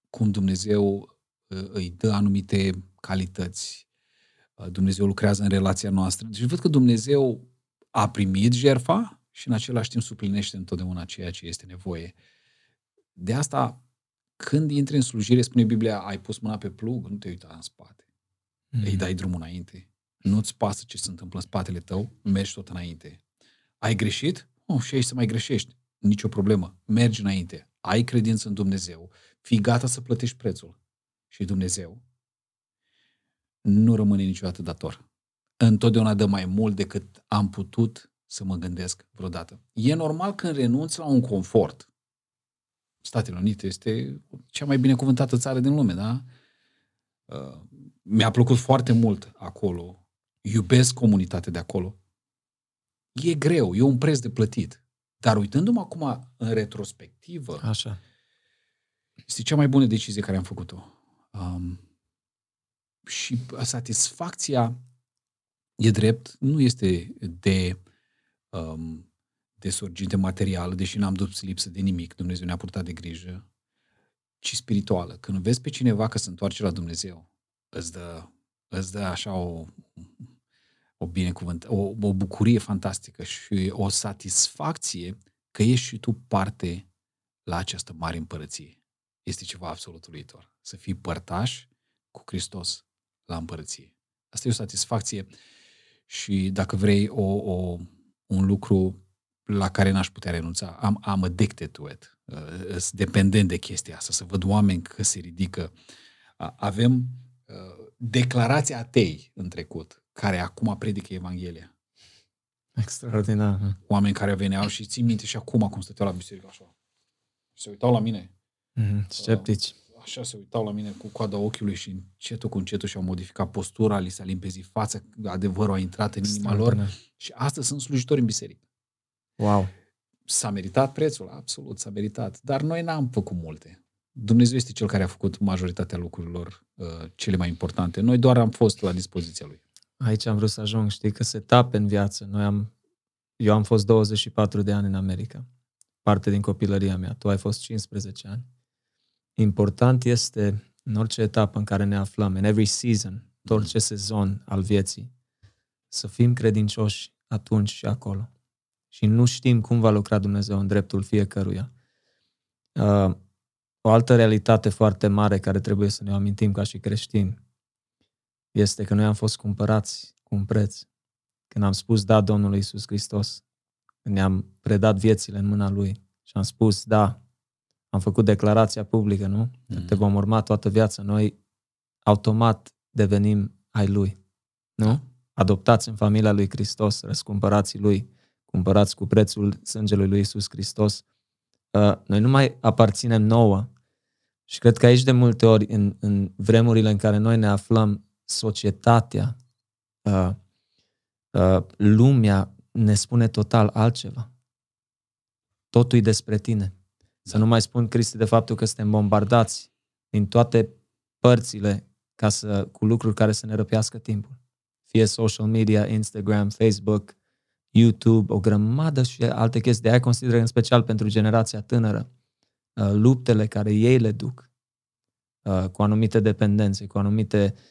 cum Dumnezeu îi dă anumite calități. Dumnezeu lucrează în relația noastră. Deci văd că Dumnezeu a primit jerfa și în același timp suplinește întotdeauna ceea ce este nevoie. De asta, când intri în slujire, spune Biblia, ai pus mâna pe plug, nu te uita în spate. Mm. Îi dai drumul înainte. Nu-ți pasă ce se întâmplă în spatele tău, mergi tot înainte. Ai greșit? Oh, și aici să mai greșești. Nicio problemă. Mergi înainte. Ai credință în Dumnezeu. Fii gata să plătești prețul. Și Dumnezeu nu rămâne niciodată dator. Întotdeauna dă mai mult decât am putut să mă gândesc vreodată. E normal când renunți la un confort. Statele Unite este cea mai binecuvântată țară din lume, da? Uh, mi-a plăcut foarte mult acolo. Iubesc comunitatea de acolo. E greu, e un preț de plătit. Dar uitându-mă acum în retrospectivă, Așa. este cea mai bună decizie care am făcut-o. Um, și satisfacția, e drept, nu este de um, de sorginte materială, deși n-am dus lipsă de nimic, Dumnezeu ne-a purtat de grijă, ci spirituală. Când vezi pe cineva că se întoarce la Dumnezeu, îți dă, îți dă așa o, o binecuvânt, o, o bucurie fantastică și o satisfacție că ești și tu parte la această mare împărăție. Este ceva absolut uluitor. Să fii părtaș cu Hristos la împărăție. Asta e o satisfacție și, dacă vrei, o, o, un lucru la care n-aș putea renunța. Am, am addicted to it. Uh, sunt dependent de chestia asta, să văd oameni că se ridică. Avem uh, declarația atei în trecut, care acum predică Evanghelia. Extraordinar. Oameni care veneau și țin minte și acum cum stăteau la biserică așa. Și se uitau la mine. Mm-hmm. Sceptici. Uh, așa se uitau la mine cu coada ochiului și încetul cu încetul și-au modificat postura, li s-a limpezit fața, adevărul a intrat în inima lor și astăzi sunt slujitori în biserică. Wow. S-a meritat prețul? Absolut, s-a meritat. Dar noi n-am făcut multe. Dumnezeu este cel care a făcut majoritatea lucrurilor uh, cele mai importante. Noi doar am fost la dispoziția Lui. Aici am vrut să ajung, știi, că se tape în viață. Noi am, eu am fost 24 de ani în America, parte din copilăria mea. Tu ai fost 15 ani. Important este în orice etapă în care ne aflăm, în every season, orice sezon al vieții, să fim credincioși atunci și acolo și nu știm cum va lucra Dumnezeu în dreptul fiecăruia. Uh, o altă realitate foarte mare care trebuie să ne amintim ca și creștini este că noi am fost cumpărați cu un preț. Când am spus da Domnului Isus Hristos, când ne-am predat viețile în mâna Lui și am spus da, am făcut declarația publică, nu? Mm. Te vom urma toată viața. Noi automat devenim ai Lui, nu? Adoptați în familia Lui Hristos, răscumpărații Lui cumpărați cu prețul sângelui lui Isus Hristos, uh, noi nu mai aparținem nouă. Și cred că aici de multe ori, în, în vremurile în care noi ne aflăm, societatea, uh, uh, lumea ne spune total altceva. Totul e despre tine. Să nu mai spun, Cristi, de faptul că suntem bombardați din toate părțile ca să, cu lucruri care să ne răpească timpul. Fie social media, Instagram, Facebook, YouTube, o grămadă și alte chestii. De aia consider în special pentru generația tânără uh, luptele care ei le duc uh, cu anumite dependențe, cu anumite uh,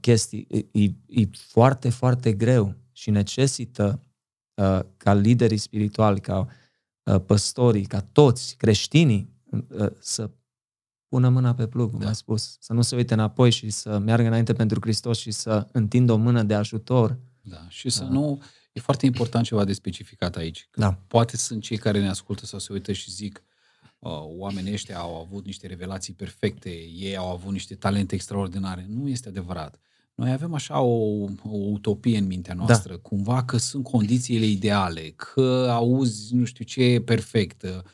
chestii. E, e foarte, foarte greu și necesită ca liderii spirituali, ca păstorii, ca toți creștinii să pună mâna pe plug, cum da. ai spus, să nu se uite înapoi și să meargă înainte pentru Hristos și să întindă o mână de ajutor. Da, și să da. nu E foarte important ceva de specificat aici. Da. Poate sunt cei care ne ascultă sau se uită și zic uh, oamenii ăștia au avut niște revelații perfecte, ei au avut niște talente extraordinare. Nu este adevărat. Noi avem așa o, o utopie în mintea da. noastră, da. cumva că sunt condițiile ideale, că auzi nu știu ce e perfectă.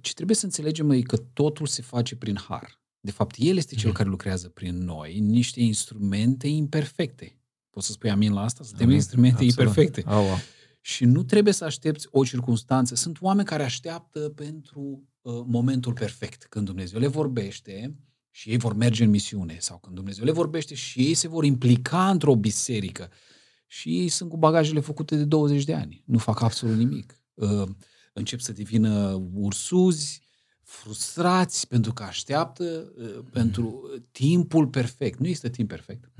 Ce trebuie să înțelegem e că totul se face prin har. De fapt, El este cel mm. care lucrează prin noi, niște instrumente imperfecte. Poți să spui amin la asta? Suntem amin. instrumente Absolut. imperfecte. Oh, wow. Și nu trebuie să aștepți o circunstanță. Sunt oameni care așteaptă pentru uh, momentul perfect, când Dumnezeu le vorbește și ei vor merge în misiune, sau când Dumnezeu le vorbește și ei se vor implica într-o biserică și ei sunt cu bagajele făcute de 20 de ani, nu fac absolut nimic. Uh, încep să devină ursuzi, frustrați pentru că așteaptă uh, pentru timpul perfect. Nu este timp perfect.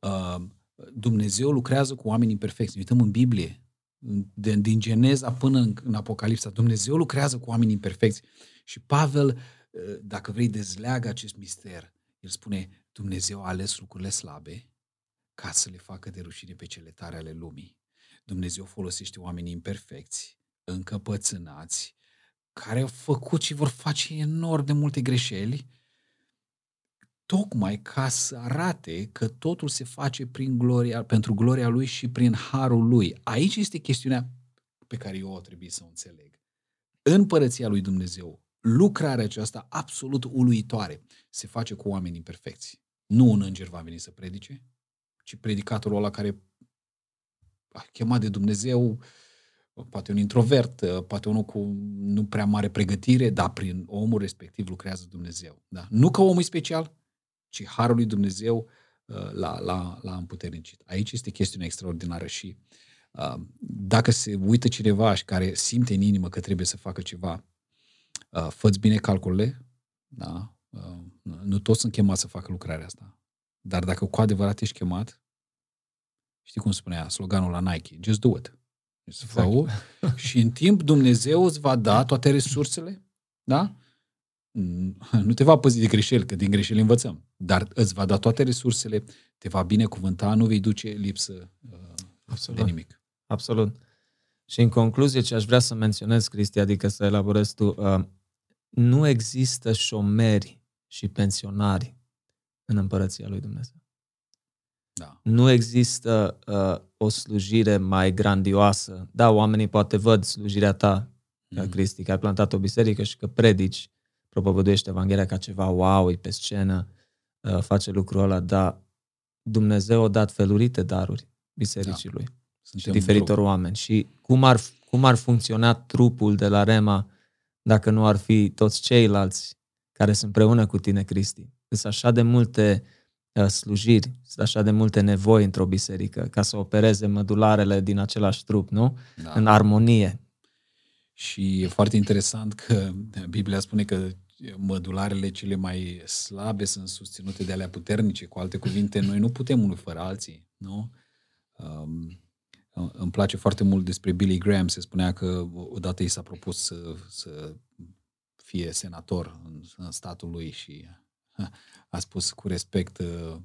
Uh, Dumnezeu lucrează cu oameni imperfecți. Ne uităm în Biblie, de, din Geneza până în, în Apocalipsa. Dumnezeu lucrează cu oameni imperfecți. Și Pavel, uh, dacă vrei, dezleagă acest mister. El spune, Dumnezeu a ales lucrurile slabe ca să le facă de rușine pe cele tare ale lumii. Dumnezeu folosește oameni imperfecți, încăpățânați, care au făcut și vor face enorm de multe greșeli, tocmai ca să arate că totul se face prin gloria, pentru gloria lui și prin harul lui. Aici este chestiunea pe care eu o trebuie să o înțeleg. În părăția lui Dumnezeu, lucrarea aceasta absolut uluitoare se face cu oameni imperfecți. Nu un înger va veni să predice, ci predicatorul ăla care a chemat de Dumnezeu, poate un introvert, poate unul cu nu prea mare pregătire, dar prin omul respectiv lucrează Dumnezeu. Da? Nu că omul e special, ci Harul lui Dumnezeu uh, l-a, l-a, l-a împuternicit. Aici este chestiunea extraordinară și uh, dacă se uită cineva și care simte în inimă că trebuie să facă ceva, uh, fă bine calculele, da? nu toți sunt chemați să facă lucrarea asta. Dar dacă cu adevărat ești chemat, știi cum spunea sloganul la Nike, just do it. Exact. și în timp Dumnezeu îți va da toate resursele, da? nu te va păzi de greșeli, că din greșeli învățăm, dar îți va da toate resursele, te va binecuvânta, nu vei duce lipsă uh, Absolut. de nimic. Absolut. Și în concluzie, ce aș vrea să menționez, Cristi, adică să elaborezi tu, uh, nu există șomeri și pensionari în împărăția lui Dumnezeu. Da. Nu există uh, o slujire mai grandioasă. Da, oamenii poate văd slujirea ta, mm. Cristi, că ai plantat o biserică și că predici, propovăduiește Evanghelia ca ceva wow, e pe scenă, uh, face lucrul ăla, dar Dumnezeu a dat felurite daruri bisericii da. lui Suntem și diferitor trup. oameni. Și cum ar, cum ar funcționa trupul de la Rema dacă nu ar fi toți ceilalți care sunt împreună cu tine, Cristi? Sunt așa de multe uh, slujiri, sunt așa de multe nevoi într-o biserică ca să opereze mădularele din același trup, nu? Da. În armonie. Și e foarte interesant că Biblia spune că mădularele cele mai slabe sunt susținute de alea puternice. Cu alte cuvinte, noi nu putem unul fără alții, nu? Um, îmi place foarte mult despre Billy Graham. Se spunea că odată i s-a propus să, să fie senator în, în statul lui și a spus cu respect uh,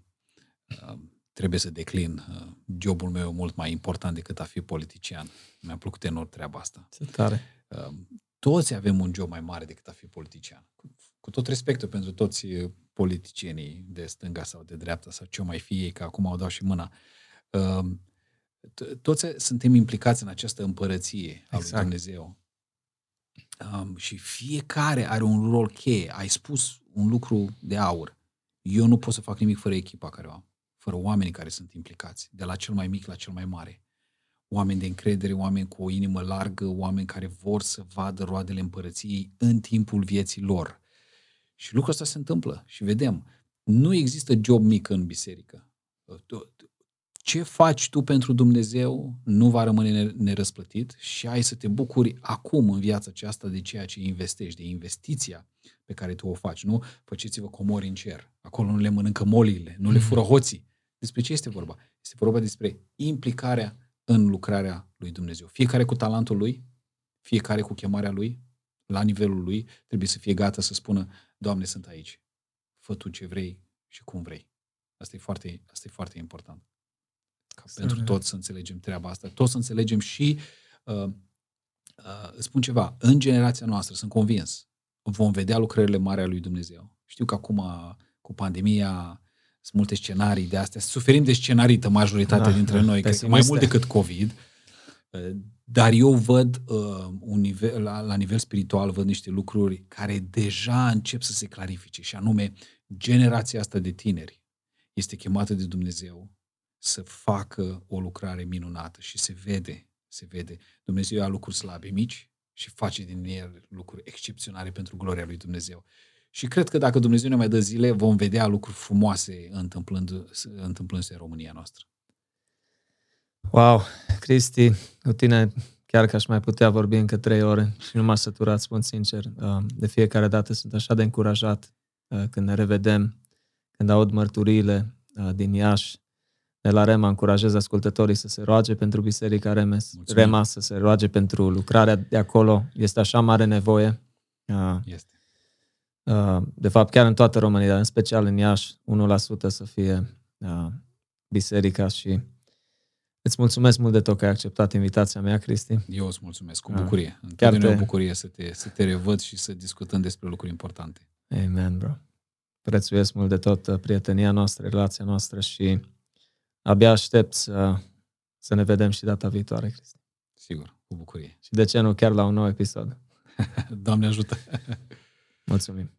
uh, trebuie să declin. Uh, jobul meu e mult mai important decât a fi politician. Mi-a plăcut enorm treaba asta. Ce tare toți avem un job mai mare decât a fi politician. Cu, cu tot respectul pentru toți politicienii de stânga sau de dreapta sau ce mai fie ei, că acum au dat și mâna. Um, toți suntem implicați în această împărăție exact. a lui exact. Dumnezeu. Um, și fiecare are un rol cheie. Ai spus un lucru de aur. Eu nu pot să fac nimic fără echipa care o am, fără oamenii care sunt implicați, de la cel mai mic la cel mai mare oameni de încredere, oameni cu o inimă largă, oameni care vor să vadă roadele împărăției în timpul vieții lor. Și lucrul ăsta se întâmplă și vedem. Nu există job mic în biserică. Ce faci tu pentru Dumnezeu nu va rămâne nerăsplătit și ai să te bucuri acum în viața aceasta de ceea ce investești, de investiția pe care tu o faci. Nu faceți-vă comori în cer. Acolo nu le mănâncă molile, nu le fură hoții. Despre ce este vorba? Este vorba despre implicarea în lucrarea lui Dumnezeu. Fiecare cu talentul lui, fiecare cu chemarea lui, la nivelul lui, trebuie să fie gata să spună, Doamne, sunt aici. Fă tu ce vrei și cum vrei. Asta e foarte, asta e foarte important. Ca să pentru toți să înțelegem treaba asta. Toți să înțelegem și uh, uh, spun ceva, în generația noastră, sunt convins, vom vedea lucrările mari ale lui Dumnezeu. Știu că acum, cu pandemia, sunt multe scenarii de astea. Suferim de scenarită majoritatea da, dintre noi, cred că mai mult decât COVID. Dar eu văd uh, un nivel, la, la nivel spiritual, văd niște lucruri care deja încep să se clarifice și anume generația asta de tineri este chemată de Dumnezeu să facă o lucrare minunată și se vede, se vede. Dumnezeu a lucruri slabe, mici și face din el lucruri excepționale pentru gloria lui Dumnezeu. Și cred că dacă Dumnezeu ne mai dă zile, vom vedea lucruri frumoase întâmplând, întâmplându-se în România noastră. Wow, Cristi, cu tine chiar că aș mai putea vorbi încă trei ore și nu m-a săturat, spun sincer. Uh, de fiecare dată sunt așa de încurajat uh, când ne revedem, când aud mărturiile uh, din Iași, de la Rema încurajez ascultătorii să se roage pentru Biserica Remes, Mulțumim. Rema să se roage pentru lucrarea de acolo. Este așa mare nevoie. Este. De fapt, chiar în toată România, dar în special în Iași, 1% să fie biserica și Îți mulțumesc mult de tot că ai acceptat invitația mea, Cristi. Eu îți mulțumesc, cu bucurie. Ah, chiar te... o bucurie să te, să te revăd și să discutăm despre lucruri importante. Amen, bro. Prețuiesc mult de tot uh, prietenia noastră, relația noastră și abia aștept să, să ne vedem și data viitoare, Cristi. Sigur, cu bucurie. Și de ce nu chiar la un nou episod. Doamne ajută! Mulțumim!